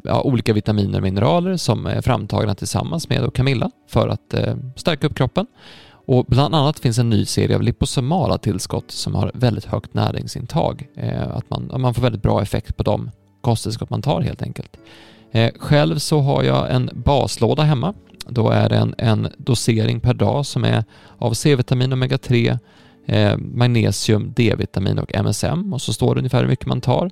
ja, olika vitaminer och mineraler som är framtagna tillsammans med Camilla för att eh, stärka upp kroppen. Och bland annat finns en ny serie av liposomala tillskott som har väldigt högt näringsintag. Eh, att man, man får väldigt bra effekt på de kosttillskott man tar helt enkelt. Eh, själv så har jag en baslåda hemma då är det en, en dosering per dag som är av C-vitamin, omega-3, eh, magnesium, D-vitamin och MSM och så står det ungefär hur mycket man tar.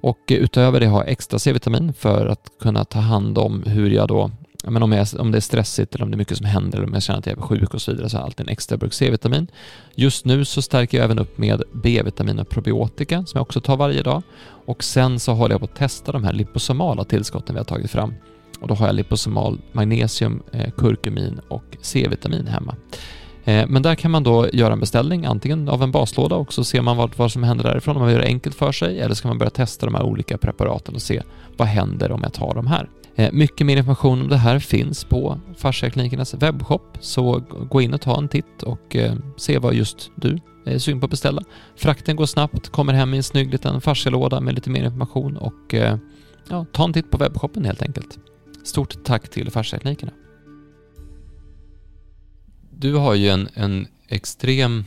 Och utöver det har jag extra C-vitamin för att kunna ta hand om hur jag då men om, jag, om det är stressigt eller om det är mycket som händer eller om jag känner att jag är sjuk och så vidare så har jag alltid en extra burk C-vitamin. Just nu så stärker jag även upp med B-vitamin och probiotika som jag också tar varje dag. Och sen så håller jag på att testa de här liposomala tillskotten vi har tagit fram. Och då har jag liposomal magnesium, eh, kurkumin och C-vitamin hemma. Eh, men där kan man då göra en beställning, antingen av en baslåda och så ser man vad, vad som händer därifrån om man gör det enkelt för sig, eller ska man börja testa de här olika preparaten och se vad händer om jag tar de här. Eh, mycket mer information om det här finns på Fasciaklinikernas webbshop, så gå in och ta en titt och eh, se vad just du är sugen på att beställa. Frakten går snabbt, kommer hem i en snygg liten fascialåda med lite mer information och eh, ja, ta en titt på webbshoppen helt enkelt. Stort tack till Fasciaklinikerna du har ju en, en extrem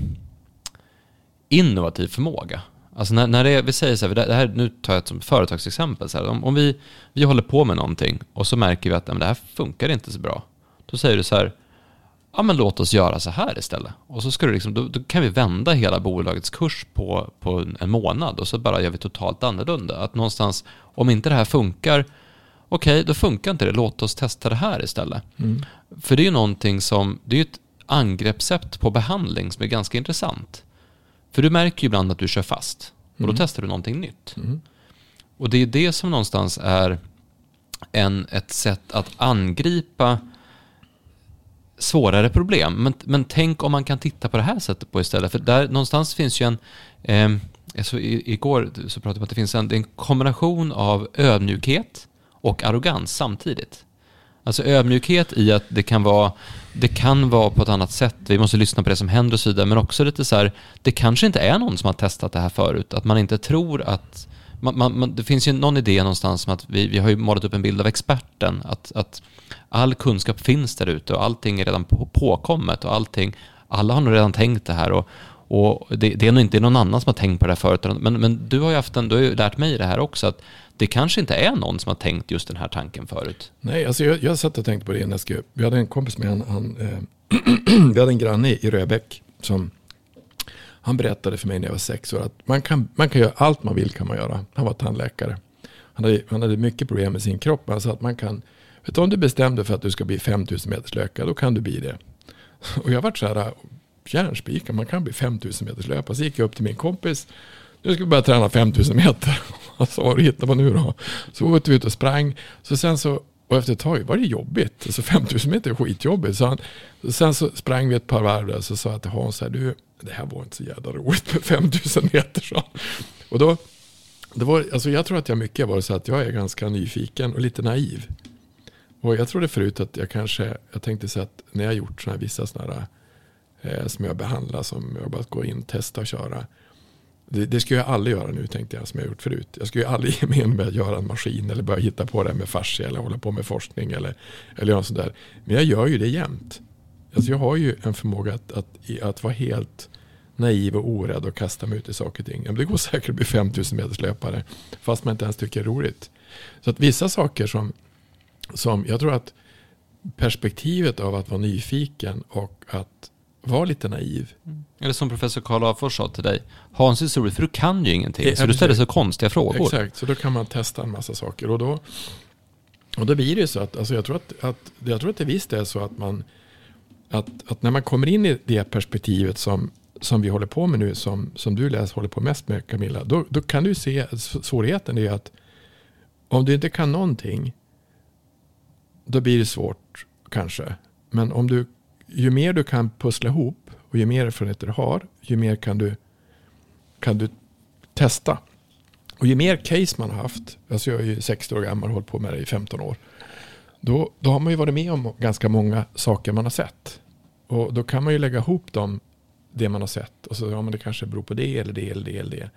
innovativ förmåga. Alltså när, när är, vi säger så här, det här, nu tar jag ett som företagsexempel, så här, om, om vi, vi håller på med någonting och så märker vi att men det här funkar inte så bra. Då säger du så här, ja men låt oss göra så här istället. Och så ska du liksom, då, då, kan vi vända hela bolagets kurs på, på en månad och så bara gör vi totalt annorlunda. Att någonstans, om inte det här funkar, okej, okay, då funkar inte det, låt oss testa det här istället. Mm. För det är ju någonting som, det är ju ett angreppssätt på behandling som är ganska intressant. För du märker ju ibland att du kör fast och då mm. testar du någonting nytt. Mm. Och det är det som någonstans är en, ett sätt att angripa svårare problem. Men, men tänk om man kan titta på det här sättet på istället. För där någonstans finns ju en... Eh, alltså, igår så pratade vi om att det finns en, en kombination av ödmjukhet och arrogans samtidigt. Alltså ödmjukhet i att det kan vara det kan vara på ett annat sätt, vi måste lyssna på det som händer och så vidare, men också lite så här, det kanske inte är någon som har testat det här förut, att man inte tror att man, man, man, det finns ju någon idé någonstans som att vi, vi har ju målat upp en bild av experten, att, att all kunskap finns där ute och allting är redan på, påkommet och allting, alla har nog redan tänkt det här och, och det, det är nog inte någon annan som har tänkt på det här förut, men, men du har ju haft en, du har ju lärt mig det här också, att det kanske inte är någon som har tänkt just den här tanken förut. Nej, alltså jag, jag satt och tänkte på det när jag skrev. Vi hade en kompis med, han, han eh, *clears throat* vi hade en granne i Röbäck som han berättade för mig när jag var sex år att man kan, man kan göra allt man vill kan man göra. Han var tandläkare. Han hade, han hade mycket problem med sin kropp. Han sa att man kan, vet du, om du bestämde för att du ska bli 5000 meters löka, då kan du bli det. *laughs* Och jag vart så här, äh, järnspikad, man kan bli 5000 meters löpare. Så gick jag upp till min kompis nu ska vi börja träna 5000 meter. Och *laughs* så alltså, vad hittar man nu då? Så åkte vi ut och sprang. Så sen så, och efter ett tag var det jobbigt. Alltså 5000 meter är skitjobbigt. Så han, sen så sprang vi ett par varv där. Så sa jag till Hans, här, du, det här var inte så jävla roligt med 5000 meter. Så. Och då, det var, alltså jag tror att jag mycket var så att jag är ganska nyfiken och lite naiv. Och jag trodde förut att jag kanske, jag tänkte så att när jag gjort sådana här vissa sådana här eh, som jag behandlar, som jag bara går in, testa och köra. Det, det ska jag aldrig göra nu tänkte jag som jag gjort förut. Jag ska ju aldrig ge mig in med att göra en maskin eller börja hitta på det med fascia eller hålla på med forskning eller, eller något sånt där. Men jag gör ju det jämt. Alltså jag har ju en förmåga att, att, att vara helt naiv och orädd och kasta mig ut i saker och ting. Det går säkert att bli 5000 meters löpare fast man inte ens tycker det är roligt. Så att vissa saker som, som jag tror att perspektivet av att vara nyfiken och att var lite naiv. Mm. Eller som professor Karl Afors sa till dig, Hans är roligt för du kan ju ingenting. så du ställer så konstiga frågor. Exakt, så då kan man testa en massa saker. Och då, och då blir det så att, alltså jag, tror att, att, jag tror att det visst är så att man, att, att när man kommer in i det perspektivet som, som vi håller på med nu, som, som du läser håller på mest med Camilla, då, då kan du se svårigheten är att om du inte kan någonting, då blir det svårt kanske. Men om du ju mer du kan pussla ihop och ju mer erfarenheter du har, ju mer kan du, kan du testa. Och ju mer case man har haft, alltså jag är ju 60 år gammal och hållit på med det i 15 år. Då, då har man ju varit med om ganska många saker man har sett. Och då kan man ju lägga ihop dem, det man har sett. Och så ja, men det kanske beror på det eller det eller det eller det.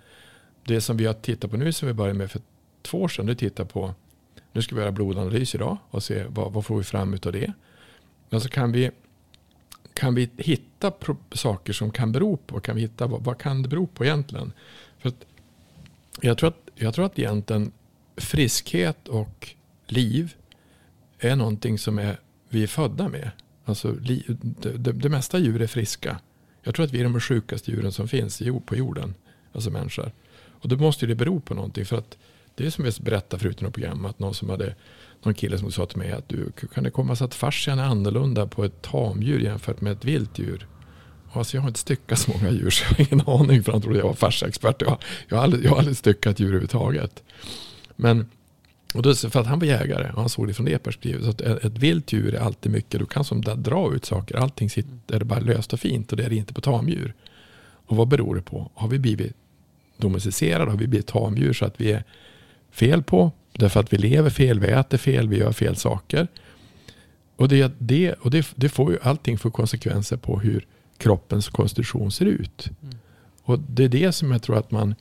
Det som vi har tittat på nu som vi började med för två år sedan, det tittar på, nu ska vi göra blodanalys idag och se vad, vad får vi fram av det. Men så kan vi kan vi hitta saker som kan bero på? Kan vi hitta, vad, vad kan det bero på egentligen? För att jag, tror att, jag tror att egentligen friskhet och liv är någonting som är vi är födda med. Alltså, li, det, det, det mesta djur är friska. Jag tror att vi är de sjukaste djuren som finns på jorden. Alltså människor. Och då måste det bero på någonting. För att det är som jag berättade förut i något program. Att någon som hade någon kille som sa till mig att du kan det komma sig att fascian är annorlunda på ett tamdjur jämfört med ett vilt djur. Alltså jag har inte styckat så många djur så jag har ingen aning för han trodde jag var fasciaexpert. Jag, jag, har aldrig, jag har aldrig styckat djur överhuvudtaget. Men och då, för att han var jägare och han såg det från det perspektivet. Så att ett vilt djur är alltid mycket, Du kan som dra ut saker. Allting sitter är bara löst och fint och det är det inte på tamdjur. Och vad beror det på? Har vi blivit domesticerade? Har vi blivit tamdjur så att vi är fel på? Därför att vi lever fel, vi äter fel, vi gör fel saker. Och, det, det, och det, det får ju, allting får konsekvenser på hur kroppens konstitution ser ut. Mm. Och det är det som jag tror att man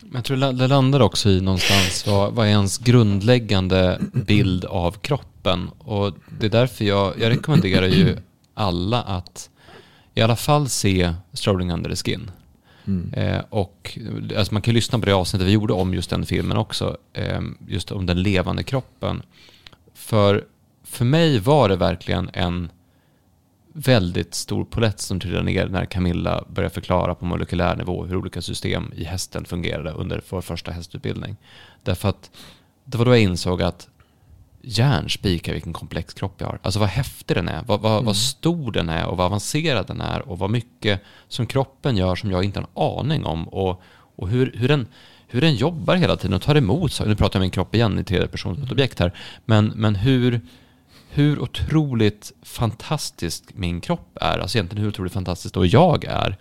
men jag tror det landar också i någonstans vad, vad är ens grundläggande bild av kroppen. Och det är därför jag, jag rekommenderar ju alla att i alla fall se Strolling Under the Skin. Mm. Eh, och alltså man kan lyssna på det avsnittet vi gjorde om just den filmen också. Eh, just om den levande kroppen. För, för mig var det verkligen en väldigt stor polett som trillade ner när Camilla började förklara på molekylär nivå hur olika system i hästen fungerade under vår första hästutbildning. Därför att det var då jag insåg att järnspikar vilken komplex kropp jag har. Alltså vad häftig den är, vad, vad, mm. vad, stor den är och vad avancerad den är och vad mycket som kroppen gör som jag inte har en aning om och, och hur, hur, den, hur den jobbar hela tiden och tar emot saker. Nu pratar jag om min kropp igen i tredje person ett objekt här. Men, men hur, hur otroligt fantastisk min kropp är. Alltså egentligen hur otroligt fantastiskt då jag är.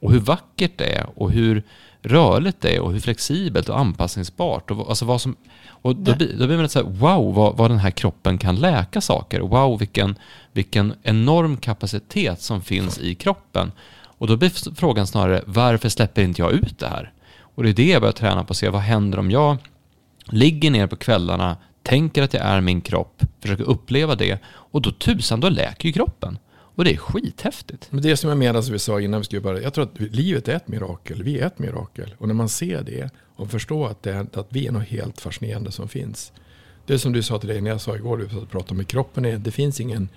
Och hur vackert det är och hur rörligt det är och hur flexibelt och anpassningsbart. Och, alltså vad som, och då, blir, då blir man så här, wow vad, vad den här kroppen kan läka saker. Wow vilken, vilken enorm kapacitet som finns i kroppen. Och då blir frågan snarare, varför släpper inte jag ut det här? Och det är det jag börjar träna på att se, vad händer om jag ligger ner på kvällarna, tänker att jag är min kropp, försöker uppleva det och då tusan, då läker ju kroppen. Och det är skithäftigt. Men det som jag menar som vi sa innan vi skulle börja. Jag tror att livet är ett mirakel. Vi är ett mirakel. Och när man ser det och förstår att, det är, att vi är något helt fascinerande som finns. Det är som du sa till dig när jag sa igår, du pratade om kroppen. Är, det, finns ingen,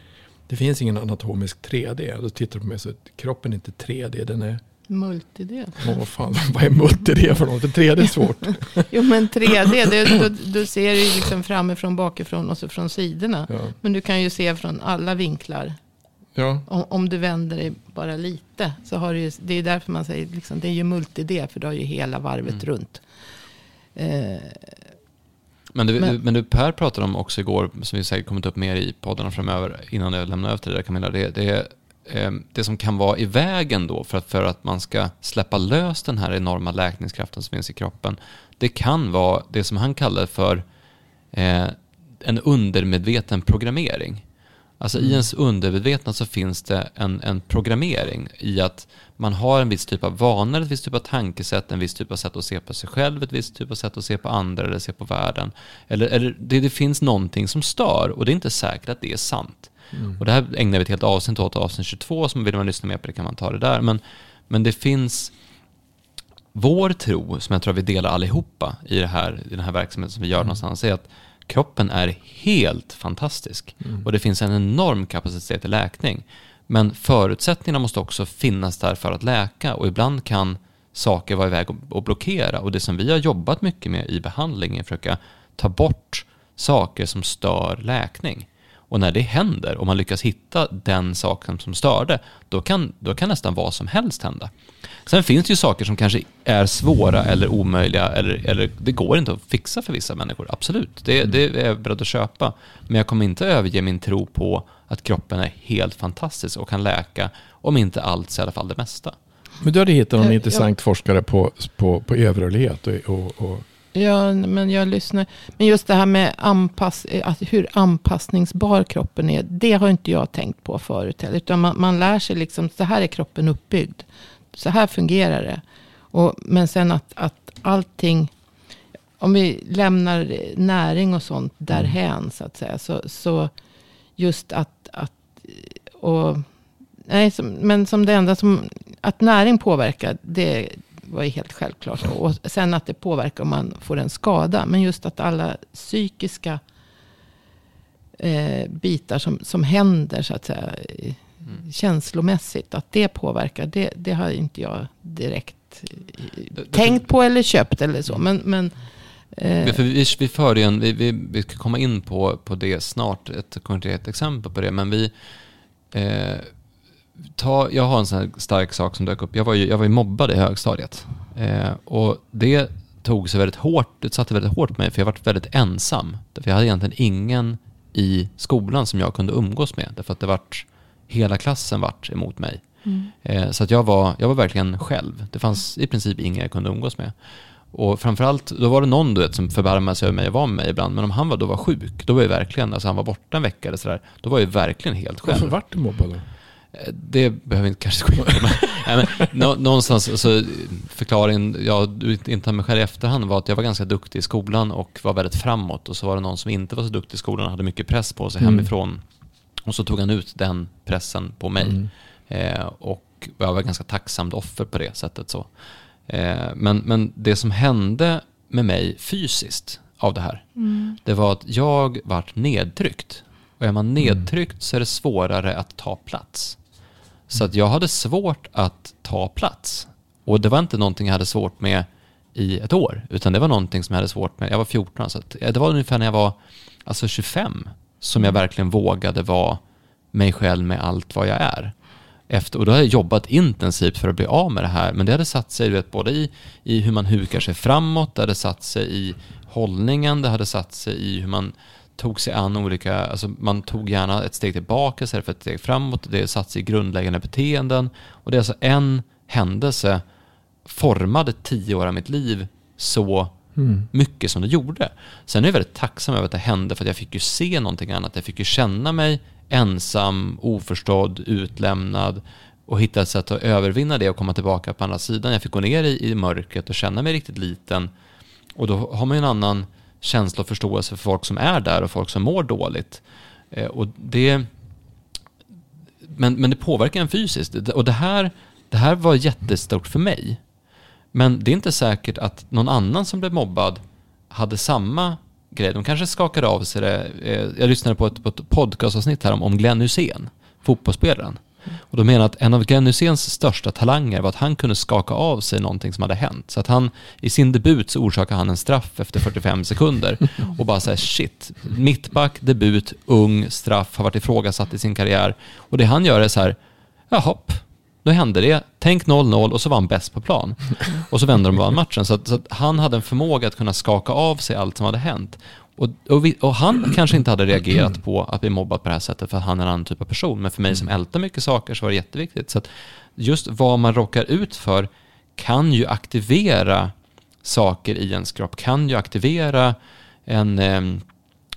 det finns ingen anatomisk 3D. Då tittar du på mig så att kroppen är inte 3D. Den är Multidel. Åh oh, fan, *laughs* vad är multidel för något? 3D är svårt. *laughs* jo men 3D, det, du, du ser ju liksom framifrån, bakifrån och så från sidorna. Ja. Men du kan ju se från alla vinklar. Ja. Om, om, du vänder dig bara lite. Så har du ju, det är därför man säger, liksom, det är ju multidel. För du har ju hela varvet mm. runt. Eh, men, det, men, men du Per pratade om också igår, som vi säkert kommer ta upp mer i poddarna framöver, innan jag lämnar över till dig Camilla. Det, det Eh, det som kan vara i vägen då för att, för att man ska släppa lös den här enorma läkningskraften som finns i kroppen, det kan vara det som han kallar för eh, en undermedveten programmering. Alltså mm. i ens undermedvetna så finns det en, en programmering i att man har en viss typ av vanor, ett visst typ av tankesätt, en viss typ av sätt att se på sig själv, ett visst typ av sätt att se på andra eller se på världen. Eller, eller det, det finns någonting som stör och det är inte säkert att det är sant. Mm. Och det här ägnar vi ett helt avsnitt åt, avsnitt 22, som vill man lyssna mer på det kan man ta det där. Men, men det finns vår tro, som jag tror vi delar allihopa i, det här, i den här verksamheten som vi gör mm. någonstans, är att kroppen är helt fantastisk. Mm. Och det finns en enorm kapacitet till läkning. Men förutsättningarna måste också finnas där för att läka och ibland kan saker vara iväg och blockera. Och det som vi har jobbat mycket med i behandling är att försöka ta bort saker som stör läkning. Och när det händer och man lyckas hitta den saken som störde, då kan, då kan nästan vad som helst hända. Sen finns det ju saker som kanske är svåra eller omöjliga eller, eller det går inte att fixa för vissa människor. Absolut, det, det är jag beredd att köpa. Men jag kommer inte överge min tro på att kroppen är helt fantastisk och kan läka, om inte allt så i alla fall det mesta. Men du hade hittat någon intressant forskare på, på, på överrörlighet och, och, och Ja, men jag lyssnar. Men just det här med anpass, alltså hur anpassningsbar kroppen är. Det har inte jag tänkt på förut heller. Utan man, man lär sig liksom, så här är kroppen uppbyggd. Så här fungerar det. Och, men sen att, att allting, om vi lämnar näring och sånt därhän så att säga. Så, så just att, att och, nej, som, men som det enda som, att näring påverkar, det, var ju helt självklart. Och sen att det påverkar om man får en skada. Men just att alla psykiska eh, bitar som, som händer så att säga. Mm. Känslomässigt. Att det påverkar. Det, det har inte jag direkt eh, tänkt på eller köpt eller så. Men, men Eh. För vi, vi för en, vi, vi, vi ska komma in på, på det snart, ett konkret exempel på det. Men vi, eh, ta, jag har en sån här stark sak som dök upp. Jag var ju, jag var ju mobbad i högstadiet. Eh, och det tog sig väldigt hårt, det satte väldigt hårt på mig för jag var väldigt ensam. För jag hade egentligen ingen i skolan som jag kunde umgås med. Därför att det vart, hela klassen vart emot mig. Mm. Eh, så att jag var, jag var verkligen själv. Det fanns i princip ingen jag kunde umgås med. Och framförallt, då var det någon du vet, som förbarmade sig över mig och var med mig ibland. Men om han var, då var sjuk, då var jag verkligen, alltså han var borta en vecka eller sådär, då var jag verkligen helt själv. Varför vart du mobbad då? Det behöver vi inte kanske gå in på. Men, *laughs* men, någonstans, alltså, förklaringen, jag inte mig själv i efterhand, var att jag var ganska duktig i skolan och var väldigt framåt. Och så var det någon som inte var så duktig i skolan och hade mycket press på sig mm. hemifrån. Och så tog han ut den pressen på mig. Mm. Eh, och jag var ganska tacksamt offer på det sättet. så. Eh, men, men det som hände med mig fysiskt av det här, mm. det var att jag vart nedtryckt. Och är man nedtryckt så är det svårare att ta plats. Så att jag hade svårt att ta plats. Och det var inte någonting jag hade svårt med i ett år, utan det var någonting som jag hade svårt med, jag var 14, så det var ungefär när jag var alltså 25 som jag mm. verkligen vågade vara mig själv med allt vad jag är efter, och då har jag jobbat intensivt för att bli av med det här, men det hade satt sig vet, både i, i hur man hukar sig framåt, det hade satt sig i hållningen, det hade satt sig i hur man tog sig an olika, alltså man tog gärna ett steg tillbaka istället för ett steg framåt, det satt sig i grundläggande beteenden. Och det är alltså en händelse formade tio år av mitt liv så mm. mycket som det gjorde. Sen är jag väldigt tacksam över att det hände för att jag fick ju se någonting annat. Jag fick ju känna mig ensam, oförstådd, utlämnad och hitta ett sätt att övervinna det och komma tillbaka på andra sidan. Jag fick gå ner i, i mörkret och känna mig riktigt liten. Och då har man ju en annan känsla och förståelse för folk som är där och folk som mår dåligt. Eh, och det, men, men det påverkar en fysiskt. Och det här, det här var jättestort för mig. Men det är inte säkert att någon annan som blev mobbad hade samma grej. De kanske skakade av sig det. Eh, jag lyssnade på ett, på ett podcastavsnitt här om, om Glenn Hussein, fotbollsspelaren. Och de menar att en av Glenn Hyséns största talanger var att han kunde skaka av sig någonting som hade hänt. Så att han, i sin debut så orsakade han en straff efter 45 sekunder *laughs* och bara säger shit, mittback, debut, ung, straff, har varit ifrågasatt i sin karriär. Och det han gör är så här, jaha, då hände det. Tänk 0-0 och så var han bäst på plan. *laughs* Och så vände de vann matchen. Så, att, så att han hade en förmåga att kunna skaka av sig allt som hade hänt. Och, och, vi, och, han kanske inte hade reagerat på att bli mobbad på det här sättet för att han är en annan typ av person. Men för mig som ältar mycket saker så var det jätteviktigt. Så just vad man råkar ut för kan ju aktivera saker i ens kropp, kan ju aktivera en,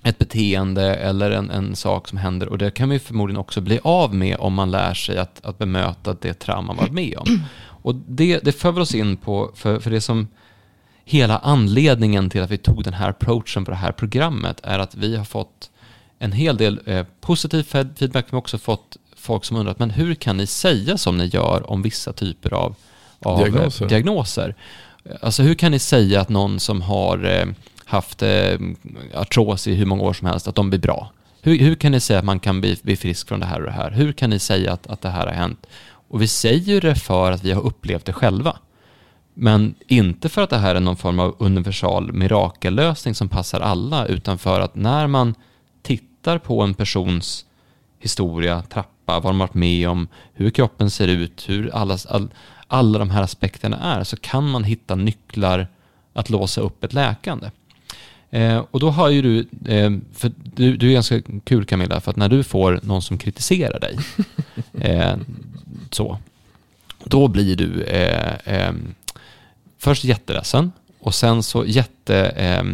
ett beteende eller en, en sak som händer. Och det kan man ju förmodligen också bli av med om man lär sig att, att bemöta det trauma man varit med om. *clears throat* Och det, det för oss in på, för, för det som hela anledningen till att vi tog den här approachen på det här programmet är att vi har fått en hel del eh, positiv feedback. Vi har också fått folk som undrat, men hur kan ni säga som ni gör om vissa typer av, av eh, diagnoser. diagnoser? Alltså hur kan ni säga att någon som har eh, haft eh, artros i hur många år som helst, att de blir bra? Hur, hur kan ni säga att man kan bli, bli frisk från det här och det här? Hur kan ni säga att, att det här har hänt? Och vi säger det för att vi har upplevt det själva. Men inte för att det här är någon form av universal mirakellösning som passar alla, utan för att när man tittar på en persons historia, trappa, vad de varit med om, hur kroppen ser ut, hur alla, all, alla de här aspekterna är, så kan man hitta nycklar att låsa upp ett läkande. Eh, och då har ju du, eh, för du, du är ganska kul Camilla, för att när du får någon som kritiserar dig, *laughs* eh, så, då blir du eh, eh, först jätteledsen och sen så jätte... Eh,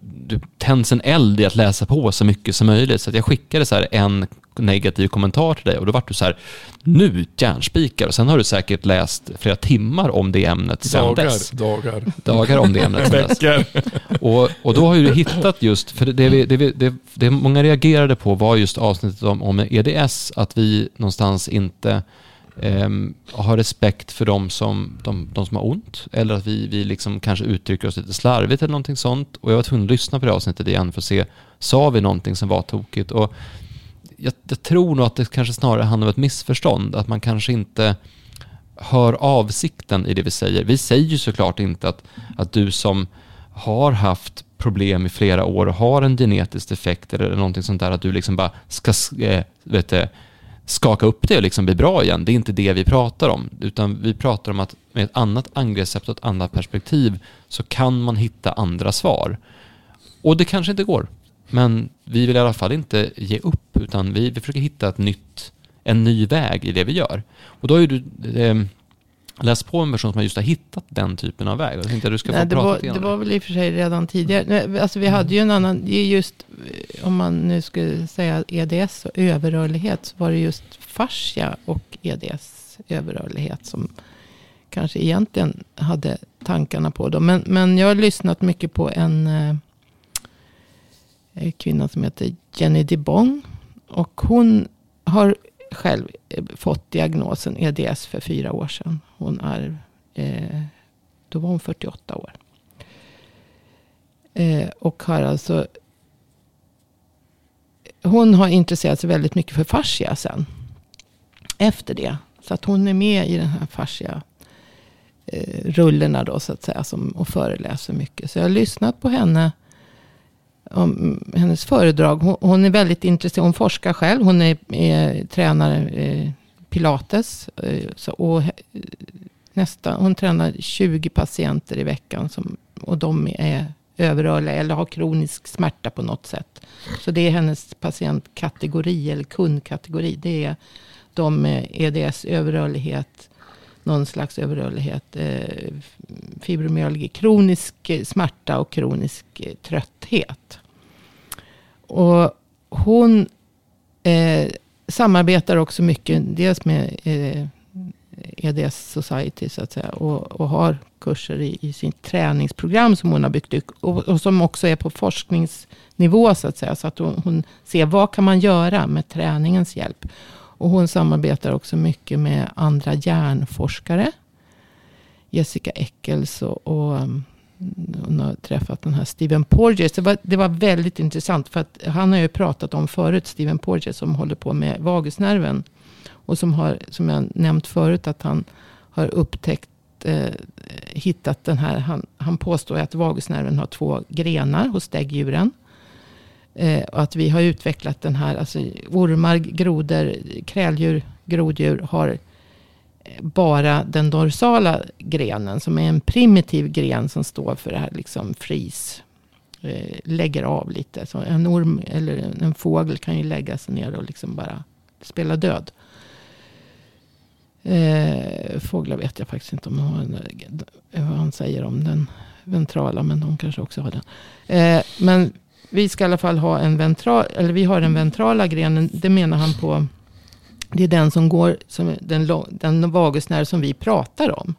du tänds en eld i att läsa på så mycket som möjligt. Så jag skickade så en negativ kommentar till dig och då var du så här, nu järnspikar. Och sen har du säkert läst flera timmar om det ämnet sen dagar, dess. Dagar, dagar. om det ämnet sen dess. Och, och då har ju du hittat just, för det, vi, det, vi, det, det många reagerade på var just avsnittet om, om EDS, att vi någonstans inte eh, ha respekt för de som, de, de som har ont. Eller att vi, vi liksom kanske uttrycker oss lite slarvigt eller någonting sånt. Och jag var tvungen att lyssna på det avsnittet igen för att se, sa vi någonting som var tokigt? Och jag, jag tror nog att det kanske snarare handlar om ett missförstånd. Att man kanske inte hör avsikten i det vi säger. Vi säger ju såklart inte att, att du som har haft problem i flera år och har en genetisk defekt eller någonting sånt där, att du liksom bara ska äh, vet du, skaka upp det och liksom bli bra igen. Det är inte det vi pratar om, utan vi pratar om att med ett annat angreppssätt och ett annat perspektiv så kan man hitta andra svar. Och det kanske inte går, men vi vill i alla fall inte ge upp, utan vi, vi försöker hitta ett nytt, en ny väg i det vi gör. Och då har ju du eh, läst på en person som just har hittat den typen av väg. Jag tänkte att du ska få Nej, det, prata var, det var väl i och för sig redan tidigare. Alltså vi hade ju en annan, just om man nu skulle säga EDS och överrörlighet. Så var det just fascia och EDS överrörlighet som kanske egentligen hade tankarna på. Då. Men, men jag har lyssnat mycket på en eh, kvinna som heter Jenny DeBong. Och hon har själv eh, fått diagnosen EDS för fyra år sedan. Hon är, eh, då var hon 48 år. Eh, och har alltså, hon har intresserat sig väldigt mycket för fascia sen. Efter det. Så att hon är med i den här fascia eh, rullorna då så att säga. Som, och föreläser mycket. Så jag har lyssnat på henne om hennes föredrag. Hon, hon, är väldigt intresserad. Hon forskar själv. Hon är, är tränare eh, pilates. Eh, så, och nästa, hon tränar 20 patienter i veckan. Som, och de är överrörliga eller har kronisk smärta på något sätt. Så det är hennes patientkategori eller kundkategori. Det är de med EDS, överrörlighet, någon slags överrörlighet, eh, fibromyalgi, kronisk smärta och kronisk eh, trötthet. Och hon eh, samarbetar också mycket, dels med eh, EDS Society så att säga. Och, och har kurser i, i sitt träningsprogram som hon har byggt upp. Och, och, som också är på forskningsnivå så att säga. Så att hon, hon ser vad kan man göra med träningens hjälp. Och hon samarbetar också mycket med andra hjärnforskare. Jessica Eccles och, och hon har träffat den här Steven Porges. Det var, det var väldigt intressant. För att han har ju pratat om förut, Steven Porges, som håller på med vagusnerven. Och som har, som jag nämnt förut, att han har upptäckt, eh, hittat den här, han, han påstår att vagusnerven har två grenar hos däggdjuren. Eh, och att vi har utvecklat den här, alltså ormar, grodor, kräldjur, groddjur har bara den dorsala grenen. Som är en primitiv gren som står för det här liksom fris. Eh, lägger av lite. Så en orm eller en fågel kan ju lägga sig ner och liksom bara spela död. Eh, fåglar vet jag faktiskt inte om har en, eh, vad han säger om den ventrala. Men de kanske också har den. Eh, men vi ska i alla fall ha en ventral, eller vi har den ventrala grenen. Det menar han på. Det är den som går, som den, den vagusnerv som vi pratar om.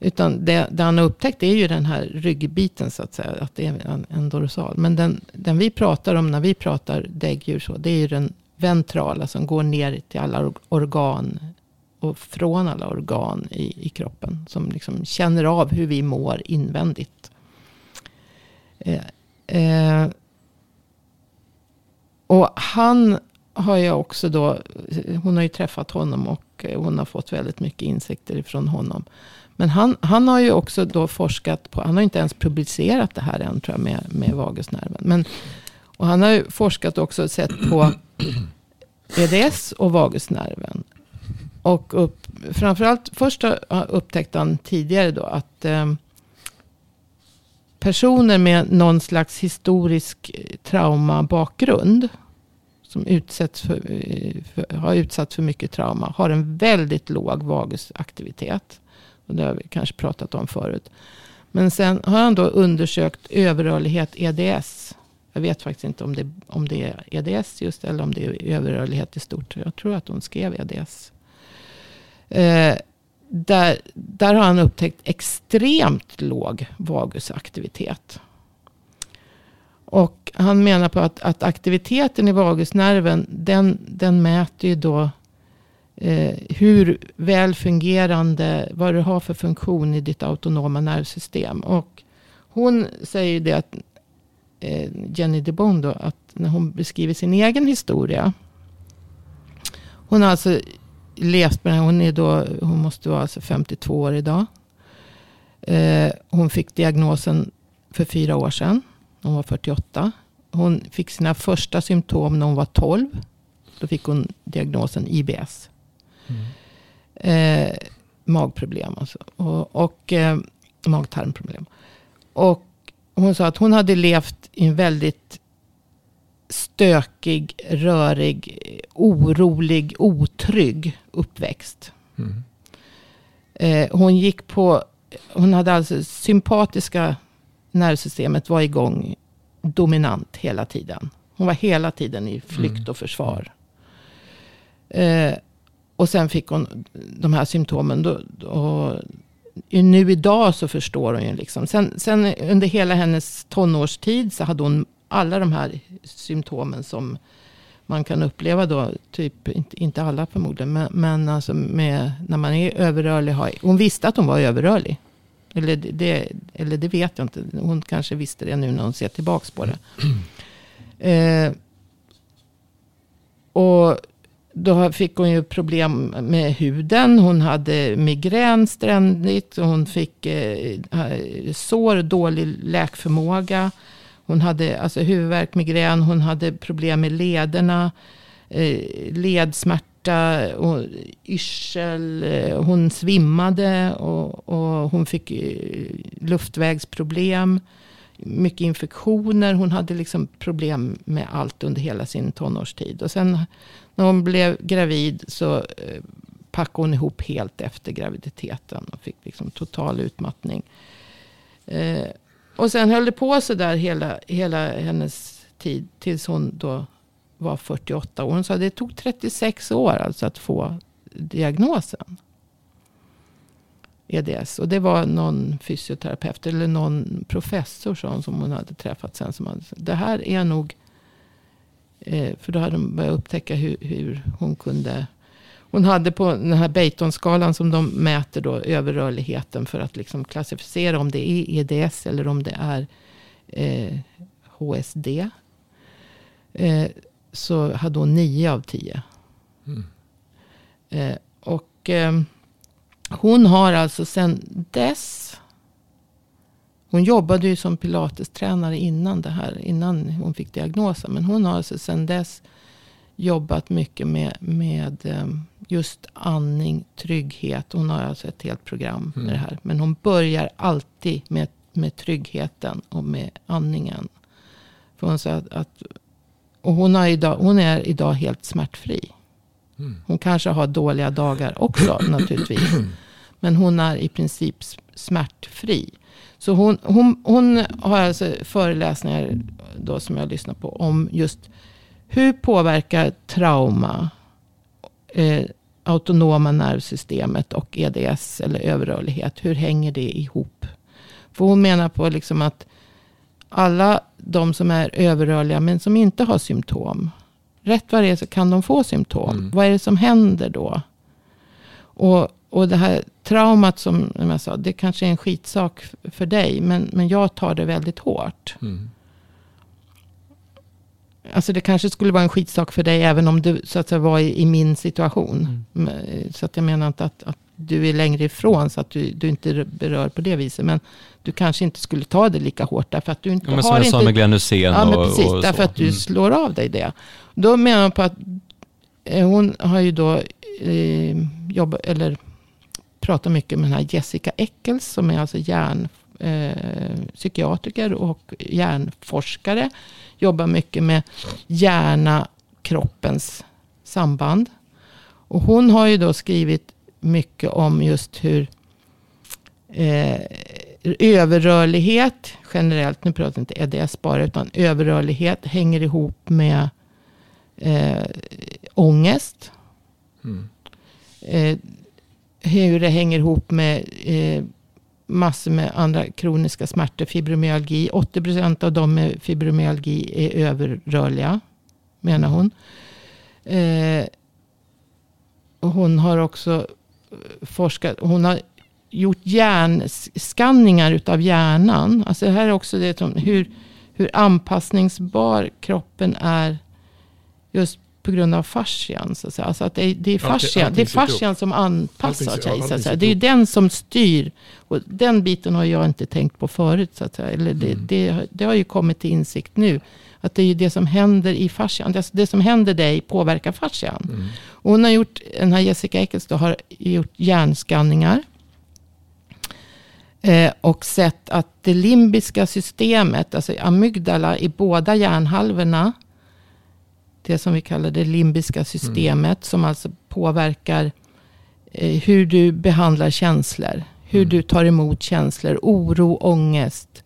Utan det, det han har upptäckt är ju den här ryggbiten så att säga. Att det är en, en dorsal. Men den, den vi pratar om när vi pratar däggdjur så. Det är ju den ventrala som går ner till alla organ. Och från alla organ i, i kroppen. Som liksom känner av hur vi mår invändigt. Eh, Eh, och han har jag också då, hon har ju träffat honom och hon har fått väldigt mycket insikter ifrån honom. Men han, han har ju också då forskat på, han har inte ens publicerat det här än tror jag med, med vagusnerven. Men, och han har ju forskat också och sett på EDS och vagusnerven. Och upp, framförallt, först upptäckte han tidigare då att eh, personer med någon slags historisk eh, traumabakgrund. Som utsätts för, för, har utsatts för mycket trauma. Har en väldigt låg vagusaktivitet. Och det har vi kanske pratat om förut. Men sen har han då undersökt överrörlighet EDS. Jag vet faktiskt inte om det, om det är EDS just. Eller om det är överrörlighet i stort. Jag tror att hon skrev EDS. Eh, där, där har han upptäckt extremt låg vagusaktivitet. Och han menar på att, att aktiviteten i vagusnerven, den, den mäter ju då eh, hur väl fungerande, vad du har för funktion i ditt autonoma nervsystem. Och hon säger ju det att eh, Jenny DeBond då, att när hon beskriver sin egen historia. Hon har alltså levt med det här. Hon, är då, hon måste vara alltså 52 år idag. Eh, hon fick diagnosen för fyra år sedan. Hon var 48. Hon fick sina första symptom när hon var 12. Då fick hon diagnosen IBS. Mm. Eh, magproblem alltså. och, och eh, magtarmproblem. Och hon sa att hon hade levt i en väldigt stökig, rörig, orolig, otrygg uppväxt. Mm. Eh, hon gick på, hon hade alltså sympatiska nervsystemet var igång dominant hela tiden. Hon var hela tiden i flykt mm. och försvar. Eh, och sen fick hon de här symptomen. Då, då, nu idag så förstår hon ju liksom. Sen, sen under hela hennes tonårstid så hade hon alla de här symptomen som man kan uppleva då. Typ, inte, inte alla förmodligen. Men, men alltså med, när man är överrörlig. Hon visste att hon var överrörlig. Eller det, eller det vet jag inte. Hon kanske visste det nu när hon ser tillbaka på det. *clears throat* Eh, och då fick hon ju problem med huden. Hon hade migrän ständigt. Hon fick eh, sår, dålig läkförmåga. Hon hade alltså huvudvärk, migrän. Hon hade problem med lederna. Eh, ledsmärta och yrsel. Eh, hon svimmade och, och hon fick eh, luftvägsproblem. Mycket infektioner. Hon hade liksom problem med allt under hela sin tonårstid. Och sen när hon blev gravid så eh, packade hon ihop helt efter graviditeten. Och fick liksom total utmattning. Eh, och sen höll det på så där hela, hela hennes tid. Tills hon då var 48 år. Hon sa att det tog 36 år alltså att få diagnosen. EDS. Och det var någon fysioterapeut eller någon professor som hon hade träffat sen. Som hade, det här är nog Eh, för då hade de börjat upptäcka hur, hur hon kunde hon hade på den här Beighton-skalan som de mäter då överrörligheten för att liksom klassificera om det är EDS eller om det är eh, HSD. Eh, så hade hon 9 av 10. Mm. Eh, och eh, hon har alltså sedan dess hon jobbade ju som pilatestränare innan det här. Innan hon fick diagnosen. Men hon har alltså sedan dess jobbat mycket med, med ehm, just andning, trygghet. Hon har alltså ett helt program med mm. det här. Men hon börjar alltid med, med tryggheten och med andningen. För hon sa att, att och hon, har idag, hon är idag helt smärtfri. Mm. Hon kanske har dåliga dagar också *clears throat* naturligtvis. Men hon är i princip smärtfri. Så hon, hon, hon har alltså föreläsningar då som jag lyssnar på om just hur påverkar trauma eh, autonoma nervsystemet och EDS eller överrörlighet. Hur hänger det ihop? För hon menar på liksom att alla de som är överrörliga men som inte har symptom. Rätt vad det är så kan de få symptom. Mm. Vad är det som händer då? Och och det här traumat som jag sa, det kanske är en skitsak för dig. Men, men jag tar det väldigt hårt. Mm. Alltså det kanske skulle vara en skitsak för dig även om du så att säga, var i, i min situation. Mm. Så att jag menar inte att, att du är längre ifrån så att du, du inte berör på det viset. Men du kanske inte skulle ta det lika hårt därför att du inte ja, men har... Som jag inte, sa med Glenn Hysén Ja, men precis. Och därför att du mm. slår av dig det. Då menar man på att eh, hon har ju då eh, jobbat, eller pratar mycket med den här Jessica Eccles som är alltså hjärnpsykiatriker eh, och hjärnforskare. Jobbar mycket med hjärna-kroppens samband. Och hon har ju då skrivit mycket om just hur eh, överrörlighet generellt, nu pratar jag inte EDS bara, utan överrörlighet hänger ihop med eh, ångest. Mm. Eh, hur det hänger ihop med eh, massor med andra kroniska smärtor. Fibromyalgi. 80% av dem med fibromyalgi är överrörliga. Menar hon. Eh, hon har också forskat. Hon har gjort hjärnskanningar utav hjärnan. Alltså det här är också det som hur, hur anpassningsbar kroppen är just på grund av fascian. Så att säga. Alltså att det, är, det är fascian, allting det är fascian som anpassar Allting- sig. Så att säga. Det är den som styr. Och den biten har jag inte tänkt på förut. Så att säga. Eller det, Mm. det, det har ju kommit till insikt nu. Att det är ju det som händer i fascian. Det, det som händer dig påverkar fascian. Mm. Och hon har gjort, den här Jessica Eccles då, har gjort hjärnskanningar. Eh, och sett att det limbiska systemet, alltså amygdala i båda hjärnhalvorna. Det som vi kallar det limbiska systemet. Som alltså påverkar eh, hur du behandlar känslor. Hur Mm. du tar emot känslor. Oro, ångest,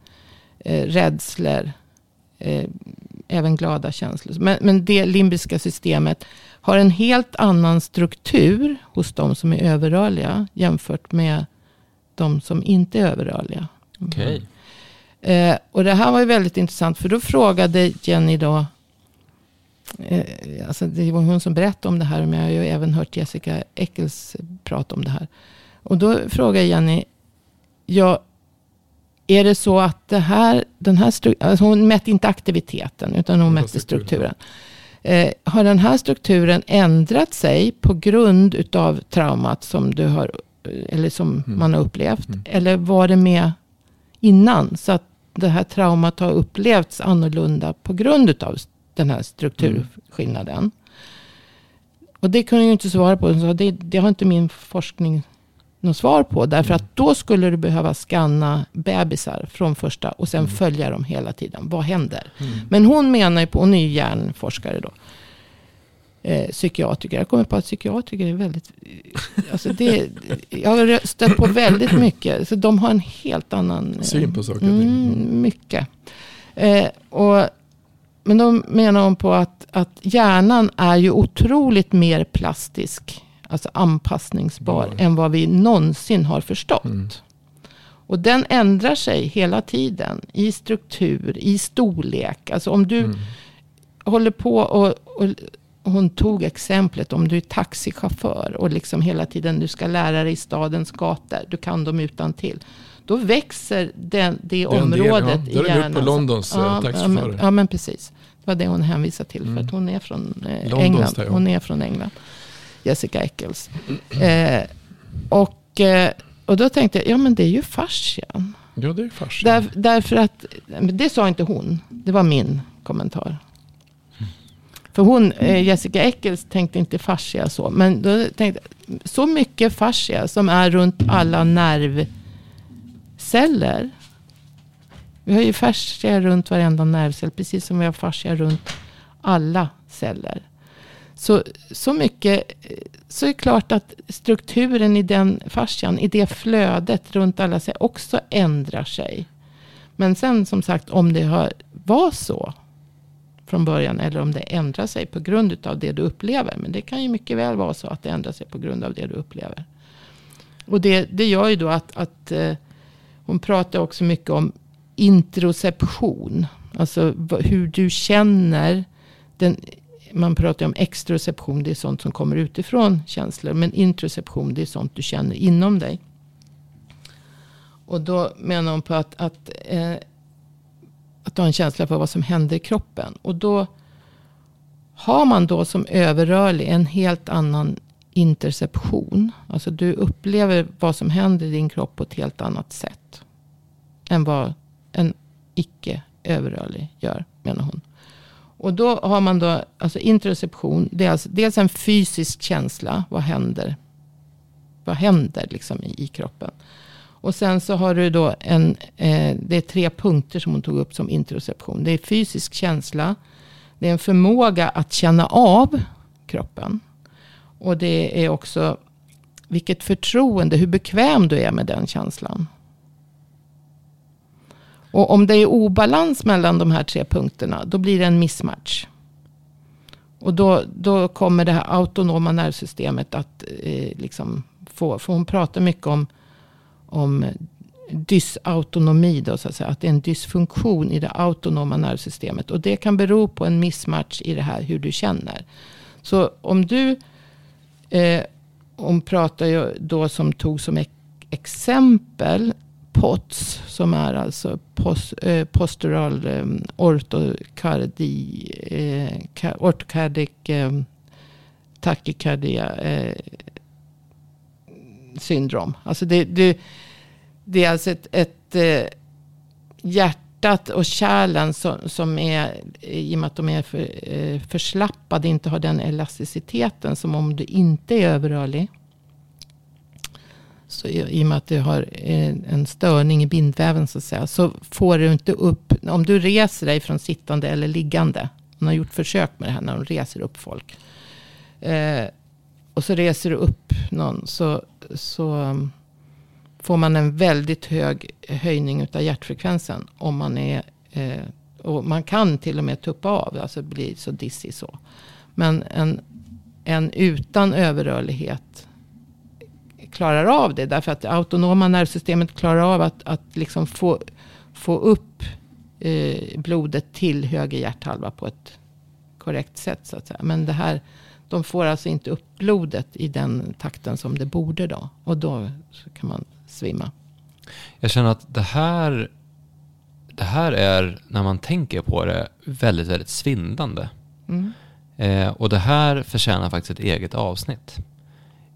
eh, rädslor. Eh, även glada känslor. Men, men det limbiska systemet har en helt annan struktur hos de som är överrörliga jämfört med de som inte är överrörliga. Okej. Eh, och det här var ju väldigt intressant för då frågade Jenny då, alltså det var hon som berättade om det här, men jag har ju även hört Jessica Eccles prata om det här. Och då frågade Jenny, ja, är det så att det här, den här alltså hon mätte inte aktiviteten, utan hon mätte strukturen. strukturen. Eh, har den här strukturen ändrat sig på grund utav traumat som du har, eller som Mm. man har upplevt? Mm. Eller var det med innan? Så att det här traumat har upplevts annorlunda på grund utav den här strukturskillnaden. Och det kunde jag inte svara på. Sa, det, det har inte min forskning något svar på. Därför att då skulle du behöva scanna bebisar från första och sen Mm. följa dem hela tiden. Vad händer? Mm. Men hon menar ju på, hon är ju hjärnforskare då. Eh, psykiatriker. Jag kommer på att psykiatriker är väldigt... Alltså det, jag har stött på väldigt mycket. Så de har en helt annan... eh, Syn på saker och ting. Mm, mycket. Eh, och, men då menar hon på att, att hjärnan är ju otroligt mer plastisk. Alltså anpassningsbar. Ja. Än vad vi någonsin har förstått. Mm. Och den ändrar sig hela tiden. I struktur, i storlek. Alltså om du Mm. håller på och, och hon tog exemplet om du är taxichaufför och liksom hela tiden du ska lära dig stadens gator. Du kan dem utan till. Då växer den, det Den området ja. i Då är det hjärnan. Londons, ja, ja, taxichaufförer. men, ja men precis. Det var det hon hänvisade till. För Mm. att hon är från eh, Londons England. där, ja. Hon är från England. Jessica Eccles. Eh, och, eh, och då tänkte jag, ja men det är ju fascian. Ja, det är fascian. Där, därför att, det sa inte hon. Det var min kommentar. För hon, eh, Jessica Eccles tänkte inte fascia så. Men då tänkte så mycket fascia som är runt alla nervceller. Vi har ju fascia runt varenda nervcell. Precis som vi har fascia runt alla celler. Så, så mycket, så är det klart att strukturen i den fascian, i det flödet runt alla celler också ändrar sig. Men sen som sagt om det har, var så från början eller om det ändrar sig på grund av det du upplever. Men det kan ju mycket väl vara så att det ändrar sig på grund av det du upplever. Och det, det gör ju då att, att eh, hon pratar också mycket om introception. Alltså hur du känner. Den, man pratar om extroception, det är sånt som kommer utifrån känslor. Men introception, det är sånt du känner inom dig. Och då menar hon på att, att, eh, att ha en känsla för vad som händer i kroppen. Och då har man då som överrörlig en helt annan interception. Alltså du upplever vad som händer i din kropp på ett helt annat sätt. Än vad en icke överrörlig gör, menar hon. Och då har man då, alltså interoception, det är alltså dels en fysisk känsla, vad händer? Vad händer liksom i, i kroppen? Och sen så har du då en, eh, det är tre punkter som hon tog upp som interoception. Det är fysisk känsla, det är en förmåga att känna av kroppen. Och det är också vilket förtroende, hur bekväm du är med den känslan. Och om det är obalans mellan de här tre punkterna, då blir det en mismatch. Och då, då kommer det här autonoma nervsystemet att eh, liksom få, för hon pratar mycket om, om dysautonomi, då, så att, säga, att det är en dysfunktion i det autonoma nervsystemet. Och det kan bero på en mismatch i det här hur du känner. Så om du, eh, hon pratar ju då som tog som exempel POTS som är alltså post, eh, postural eh, ortokardi, eh, ortokardik eh, tachykardia eh, syndrom. Alltså det, det, det är alltså ett, ett eh, hjärtat och kärlen som, som är, i och med att de är för, eh, förslappade, inte har den elasticiteten som om du inte är överrörlig. Så i, och med att du har eh, en störning i bindväven så att säga. Så får du inte upp, om du reser dig från sittande eller liggande. Man har gjort försök med det här när de reser upp folk. Eh, och så reser du upp någon. Så, så mm, får man en väldigt hög höjning av hjärtfrekvensen. Om man är, eh, och man kan till och med tuppa av. Alltså bli så dissig så. Men en, en utan överrörlighet klarar av det. Därför att det autonoma nervsystemet klarar av att, att liksom få, få upp eh, blodet till höger hjärthalva på ett korrekt sätt. Så att säga. Men det här, de får alltså inte upp blodet i den takten som det borde då. Och då kan man svimma. Jag känner att det här, det här är, när man tänker på det, väldigt, väldigt svindande. Mm. Eh, och det här förtjänar faktiskt ett eget avsnitt.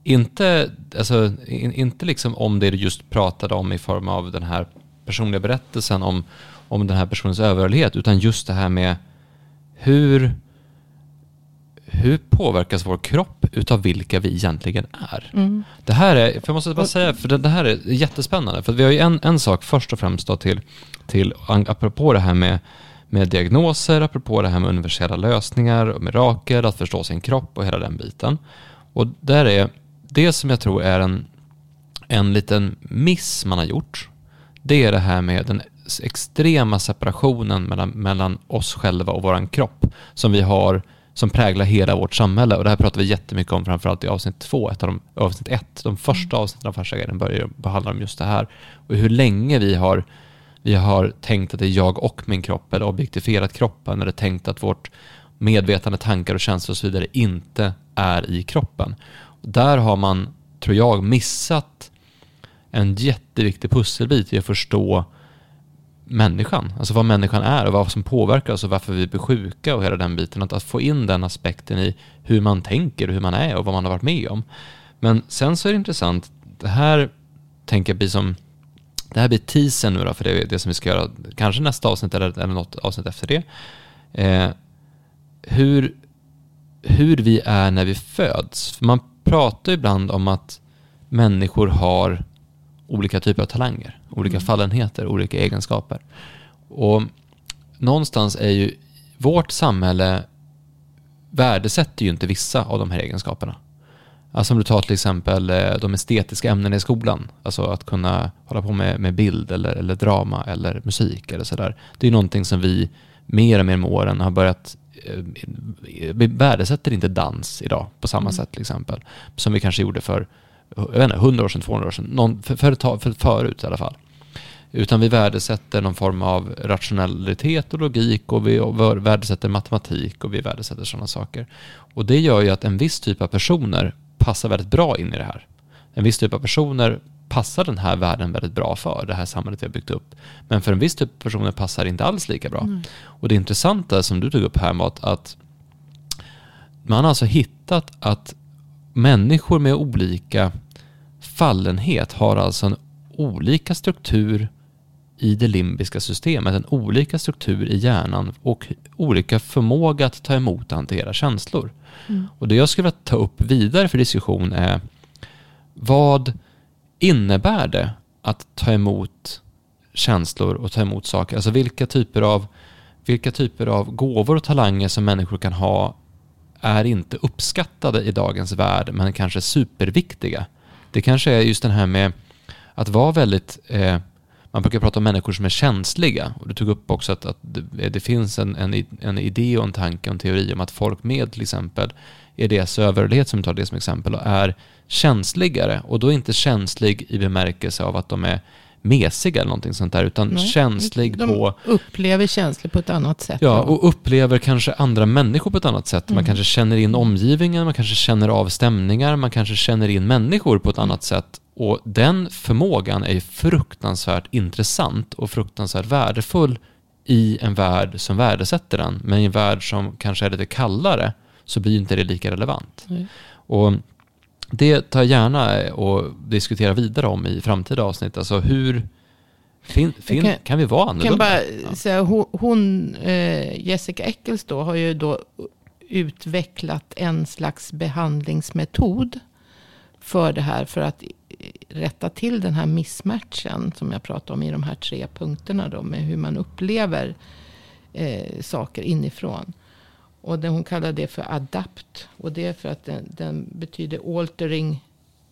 Inte, alltså, in, inte liksom om det du just pratade om i form av den här personliga berättelsen om, om den här personens överhörlighet, utan just det här med hur, hur påverkas vår kropp utav vilka vi egentligen är? Mm. Det här är, för jag måste bara säga, för det, det, här är jättespännande, för vi har ju en, en sak först och främst då till, till apropå det här med med diagnoser, apropå det här med universella lösningar och mirakel, att förstå sin kropp och hela den biten. Och där är det som jag tror är en, en liten miss man har gjort, det är det här med den extrema separationen mellan, mellan oss själva och vår kropp som vi har som präglar hela vårt samhälle. Och det här pratar vi jättemycket om framförallt i avsnitt två, ett av de, avsnitt ett. De första mm. avsnitten av Farsa börjar behandla om just det här. Och hur länge vi har, vi har tänkt att det är jag och min kropp, eller objektifierat kroppen, eller tänkt att vårt medvetande, tankar och känslor och så vidare inte är i kroppen. Där har man, tror jag, missat en jätteviktig pusselbit i att förstå människan. Alltså vad människan är och vad som påverkar oss och varför vi blir sjuka och hela den biten. Att, att få in den aspekten i hur man tänker, hur man är och vad man har varit med om. Men sen så är det intressant, det här tänker jag blir som, det här blir teasern nu då, för det är det som vi ska göra, kanske nästa avsnitt eller, eller något avsnitt efter det. Eh, hur, hur vi är när vi föds. För man pratar ibland om att människor har olika typer av talanger, olika mm. fallenheter, olika egenskaper. Och någonstans är ju vårt samhälle värdesätter ju inte vissa av de här egenskaperna. Alltså om du tar till exempel eh, de estetiska ämnena i skolan, alltså att kunna hålla på med, med bild eller, eller drama eller musik eller sådär. Det är någonting som vi mer och mer med åren har börjat vi värdesätter inte dans idag på samma mm. sätt till exempel. Som vi kanske gjorde för jag vet inte, 100 år sedan, 200 år sedan, någon, för, för, för, förut i alla fall. Utan vi värdesätter någon form av rationalitet och logik och vi värdesätter matematik och vi värdesätter sådana saker. Och det gör ju att en viss typ av personer passar väldigt bra in i det här. En viss typ av personer passar den här världen väldigt bra för, det här samhället vi har byggt upp. Men för en viss typ av personer passar det inte alls lika bra. Mm. Och det intressanta som du tog upp här var att man har alltså hittat att människor med olika fallenhet har alltså en olika struktur i det limbiska systemet, en olika struktur i hjärnan och olika förmåga att ta emot och hantera känslor. Mm. Och det jag skulle vilja ta upp vidare för diskussion är vad innebär det att ta emot känslor och ta emot saker? Alltså vilka typer av, vilka typer av gåvor och talanger som människor kan ha är inte uppskattade i dagens värld, men kanske superviktiga. Det kanske är just den här med att vara väldigt eh, man brukar prata om människor som är känsliga. Och du tog upp också att, att det, det, finns en, en, en idé och en tanke och en teori om att folk med till exempel EDS överhörlighet, som tar det som exempel, och är känsligare. Och då inte känslig i bemärkelse av att de är mesig eller någonting sånt där, utan Nej. känslig De på... upplever känslor på ett annat sätt. Ja, och upplever kanske andra människor på ett annat sätt. Man Mm. kanske känner in omgivningen, man kanske känner av stämningar, man kanske känner in människor på ett annat sätt. Och den förmågan är fruktansvärt intressant och fruktansvärt värdefull i en värld som värdesätter den. Men i en värld som kanske är lite kallare så blir inte det lika relevant. Nej. Och det tar jag gärna och diskutera vidare om i framtida avsnitt. Alltså hur... Fin, fin, kan- kan, vi vara Jag kan annorlunda? bara säga, hon, hon eh, Jessica Eccles då, har ju då utvecklat en slags behandlingsmetod för det här. För att rätta till den här missmatchen som jag pratade om i de här tre punkterna. Då, med hur man upplever eh, saker inifrån. Och det, hon kallar det för adapt. Och det är för att den, den betyder altering.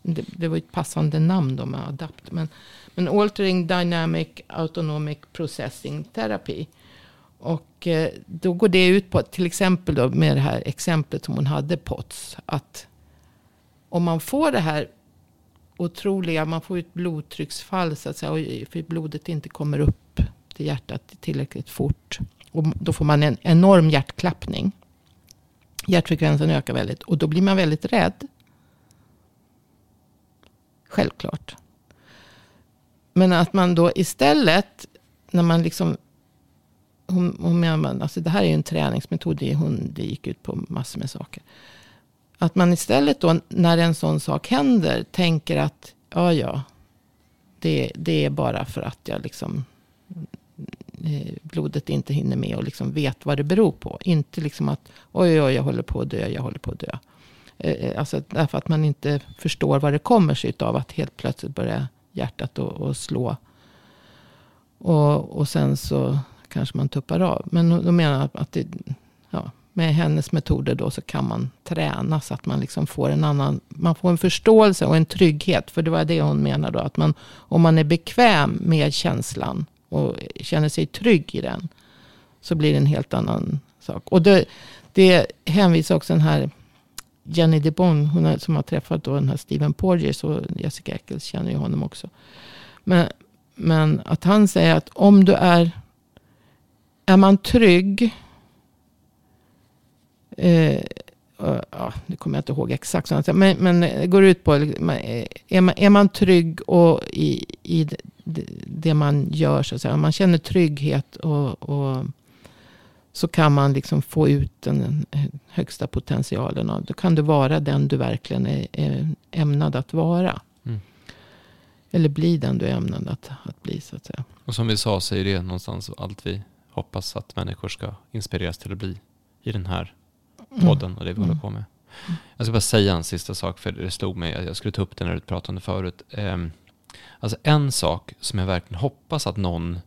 Det, det var ett passande namn då med adapt. Men, men altering dynamic autonomic processing therapy. Och eh, då går det ut på, till exempel då med det här exemplet som hon hade, POTS. Att om man får det här otroliga, man får ett blodtrycksfall så att säga. och- För blodet inte kommer upp till hjärtat tillräckligt fort. Och då får man en enorm hjärtklappning. Hjärtfrekvensen ökar väldigt. Och då blir man väldigt rädd. Självklart. Men att man då istället, när man liksom... Hon, hon menar, alltså det här är ju en träningsmetod. Det, hon, det gick ut på massor med saker. Att man istället då, när en sån sak händer, tänker att ja, ja, det, det är bara för att jag liksom Eh, blodet inte hinner med och liksom vet vad det beror på. Inte liksom att oj, oj, jag håller på att dö, jag håller på att dö. Eh, eh, alltså därför att man inte förstår vad det kommer sig av att helt plötsligt börja hjärtat och, och slå. Och, och sen så kanske man tuppar av. Men då menar jag att det, ja, med hennes metoder då så kan man träna så att man liksom får en annan, man får en förståelse och en trygghet. För det var det hon menade. då, att man, om man är bekväm med känslan och känner sig trygg i den, så blir det en helt annan sak. Och det, det hänvisar också den här Jenny DeBon, hon är, som har träffat då den här Steven Porges och Jessica Eccles känner ju honom också. Men, men att han säger att om du är, är man trygg Eh, ja, nu kommer jag inte ihåg exakt. Men, men går ut på, eh, är man, är man trygg och i, i det, man gör, så att säga. Om man känner trygghet och, och så kan man liksom få ut den eh, högsta potentialen. av Då kan du vara den du verkligen är, är ämnad att vara. Mm. Eller bli den du är ämnad att, att bli, så att säga. Och som vi sa så är det någonstans allt vi hoppas att människor ska inspireras till att bli i den här podden och det vi Mm. håller på med. Jag ska bara säga en sista sak, för det slog mig, jag skulle ta upp det när du pratade om det förut. Ehm, Alltså en sak som jag verkligen hoppas att någon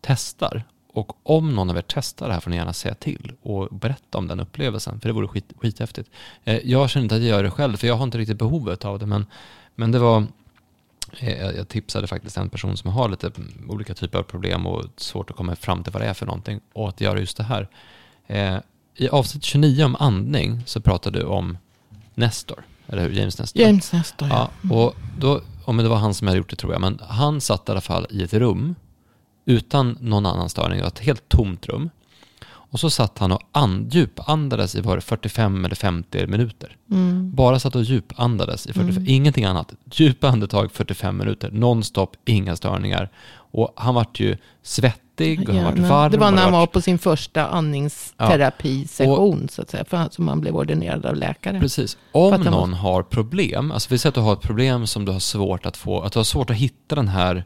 testar, och om någon av er testar det här får ni gärna säga till och berätta om den upplevelsen, för det vore skit, skithäftigt. Eh, Jag känner inte att jag gör det själv, för jag har inte riktigt behovet av det, men, men det var Eh, Jag jag tipsade faktiskt en person som har lite olika typer av problem och svårt att komma fram till vad det är för någonting och att göra just det här. Eh, I avsnitt 29 om andning så pratade du om Nestor, eller hur? James Nestor. James Nestor, ja. Ja, och då, om det var han som hade gjort det tror jag, men han satt i alla fall i ett rum utan någon annan störning, ett helt tomt rum. Och så satt han och and, djupandades i var det 45 eller 50 minuter. Mm. Bara satt och djupandades i 45, Mm. ingenting annat. Djupa andetag 45 minuter, nonstop, inga störningar. Och han vart ju svettig och han vart varm. Det var när han var på sin första andningsterapisession, så att säga. För han, som han blev ordinerad av läkare. Precis. Om någon har problem, alltså vi säger att du har ett problem som du har svårt att få, att du har svårt att hitta den här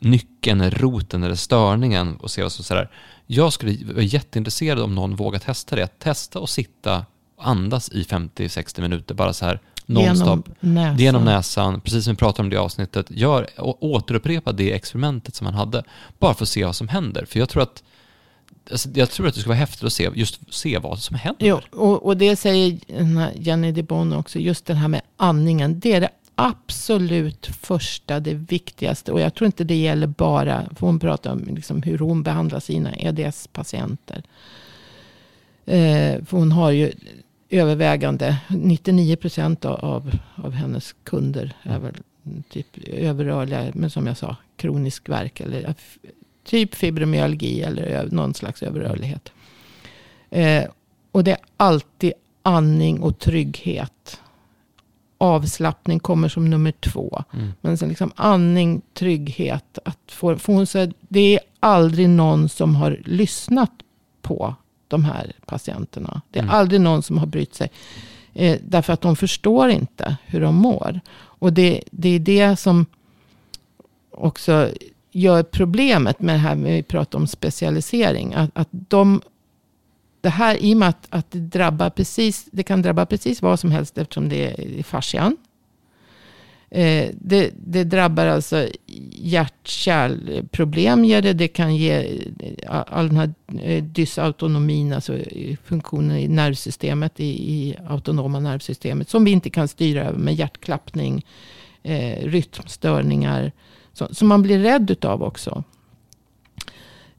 nyckeln, roten eller störningen och se vad som sådär. Jag skulle vara jätteintresserad om någon vågar testa det. Testa och sitta och andas i 50-60 minuter, bara så här nonstop. Genom näsan. Genom näsan, precis som vi pratade om det i avsnittet. Gör, återupprepa det experimentet som han hade, bara för att se vad som händer. För jag tror att alltså, jag tror att det skulle vara häftigt att se, just se vad som händer. Jo, och, och det säger Jenny DeBon också. Just det här med andningen. Det är det absolut första, det viktigaste. Och jag tror inte det gäller bara, för hon pratar om liksom hur hon behandlar sina EDS-patienter. Eh, för hon har ju övervägande, 99 procent av, av hennes kunder är väl typ överrörliga, men som jag sa, kronisk värk. Eller typ fibromyalgi eller någon slags överrörlighet. Eh, och det är alltid andning och trygghet. Avslappning kommer som nummer två. Mm. Men sen liksom andning, trygghet. Att få, få hon säga, det är aldrig någon som har lyssnat på de här patienterna. Det är mm. aldrig någon som har brytt sig. Eh, därför att de förstår inte hur de mår. Och det, det är det som också gör problemet med det här med vi pratar om specialisering. Att, att de, det här i och med att, att det, drabbar precis, det kan drabba precis vad som helst eftersom det är i fascian. Eh, det, det, drabbar alltså hjärt-kärlproblem. Det, det kan ge eh, all, den här eh, dysautonomin, alltså eh, funktionen i nervsystemet, i, i autonoma nervsystemet. Som vi inte kan styra över med hjärtklappning, eh, rytmstörningar. Som man blir rädd utav också.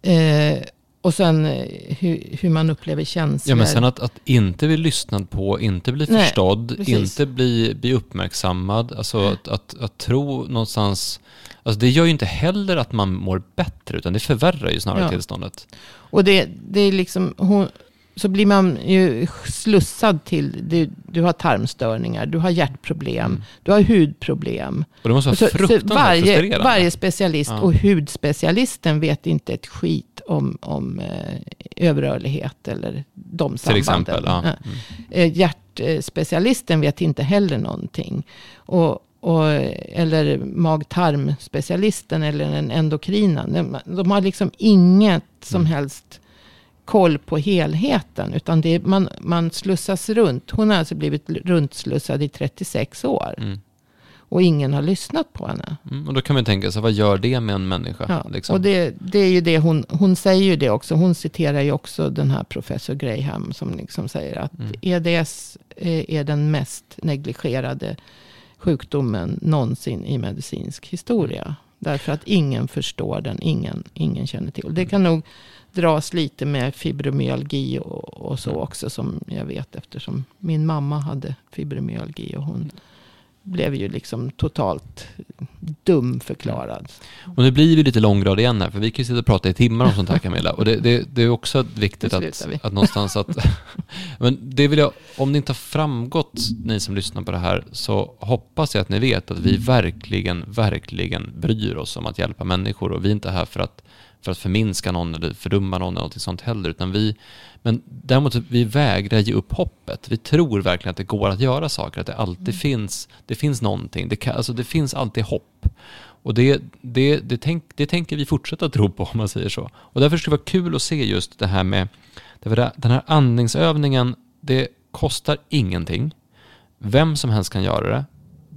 Eh, och sen eh, hur, hur, man upplever känslor. Ja, men sen att, att inte bli lyssnad på, inte bli Nej, förstådd, precis. inte bli, bli uppmärksammad. Alltså att, att, att, tro någonstans... Alltså det gör ju inte heller att man mår bättre, utan det förvärrar ju snarare ja. tillståndet. Och det, det är liksom... Hon, så blir man ju slussad till, du, du har tarmstörningar, du har hjärtproblem, mm. du har hudproblem. Och det måste vara så, fruktansvärt så varje, varje specialist ja. och hudspecialisten vet inte ett skit om, om eh, överrörlighet eller de sambanden. Till exempel, ja. Mm. Eh, hjärtspecialisten vet inte heller någonting. Och, och, eller mag-tarmspecialisten eller en endokrina. De, de har liksom inget som mm. helst koll på helheten. Utan det, man, man slussas runt. Hon har alltså blivit runtslussad i 36 år. Mm. Och ingen har lyssnat på henne. Mm, och då kan man tänka sig, vad gör det med en människa? Ja, liksom? Och det, det, är ju det hon, hon säger ju det också. Hon citerar ju också den här professor Graham. Som liksom säger att mm. EDS är den mest negligerade sjukdomen någonsin i medicinsk historia. Därför att ingen förstår den, ingen, ingen känner till. Det kan nog dras lite med fibromyalgi och, och, så också. Som jag vet eftersom min mamma hade fibromyalgi. Och hon blev ju liksom totalt dumförklarad. Och nu blir vi lite långgrad igen här, för vi kan ju sitta och prata i timmar om sånt här *laughs* Camilla. Och det, det, det är också viktigt att, att någonstans att... *laughs* men det vill jag, om det inte har framgått, ni som lyssnar på det här, så hoppas jag att ni vet att vi verkligen, verkligen bryr oss om att hjälpa människor. Och vi är inte här för att för att förminska någon eller fördumma någon eller något sånt heller. Utan vi, men däremot vi vägrar ge upp hoppet. Vi tror verkligen att det går att göra saker, att det alltid mm. finns, det finns någonting. Det, kan, alltså det finns alltid hopp. Och det, det, det, tänk, det tänker vi fortsätta tro på *laughs* om man säger så. Och därför skulle det vara kul att se just det här med, den här andningsövningen, det kostar ingenting. Vem som helst kan göra det.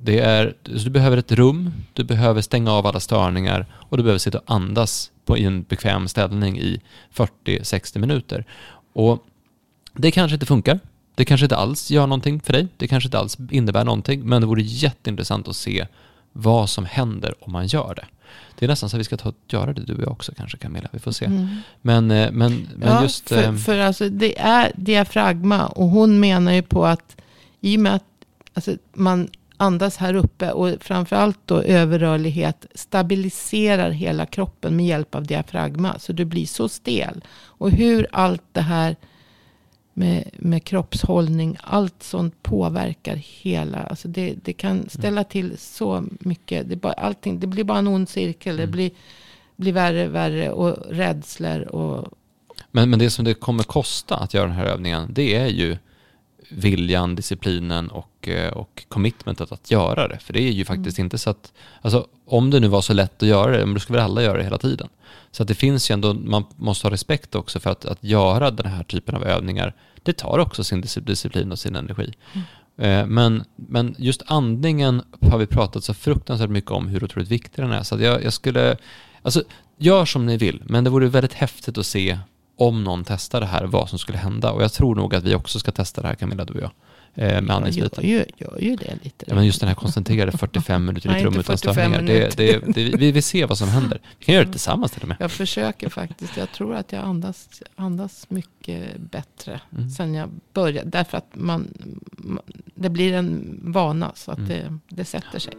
Det är, du behöver ett rum, du behöver stänga av alla störningar och du behöver sitta och andas på, i en bekväm ställning i 40-60 minuter. Och det kanske inte funkar. Det kanske inte alls gör någonting för dig. Det kanske inte alls innebär någonting. Men det vore jätteintressant att se vad som händer om man gör det. Det är nästan så att vi ska ta, göra det du och jag också kanske Camilla. Vi får se. Mm. Men, eh, men, men ja, just... För, eh, för alltså det är diafragma och hon menar ju på att i och med att alltså, man andas här uppe och framförallt då överrörlighet stabiliserar hela kroppen med hjälp av diafragma. Så du blir så stel. Och hur allt det här med, med kroppshållning, allt sånt påverkar hela. Alltså det, det kan ställa till så mycket. Det, bara, allting, det blir bara en ond cirkel. Det mm. blir, blir värre och värre och rädslor. Och, men, men det som det kommer kosta att göra den här övningen, det är ju viljan, disciplinen och, eh, och commitmentet att göra det. För det är ju faktiskt mm. inte så att, alltså om det nu var så lätt att göra det, då skulle väl alla göra det hela tiden. Så att det finns ju ändå, man måste ha respekt också för att, att göra den här typen av övningar, det tar också sin disciplin och sin energi. Mm. Eh, men, men just andningen har vi pratat så fruktansvärt mycket om hur otroligt viktig den är. Så jag, jag skulle, alltså gör som ni vill, men det vore väldigt häftigt att se om någon testar det här, vad som skulle hända. Och jag tror nog att vi också ska testa det här, Camilla, du och jag. Eh, med andningsbiten. Jag gör ju det lite. Ja, men just den här koncentrerade *laughs* 45 minuter i ett rum utan störningar. Det, det, det, vi vill se vad som händer. Vi kan göra det tillsammans till och med. Jag försöker faktiskt. Jag tror att jag andas, andas mycket bättre mm. sen jag började. Därför att man, det blir en vana så att mm. det, det sätter sig.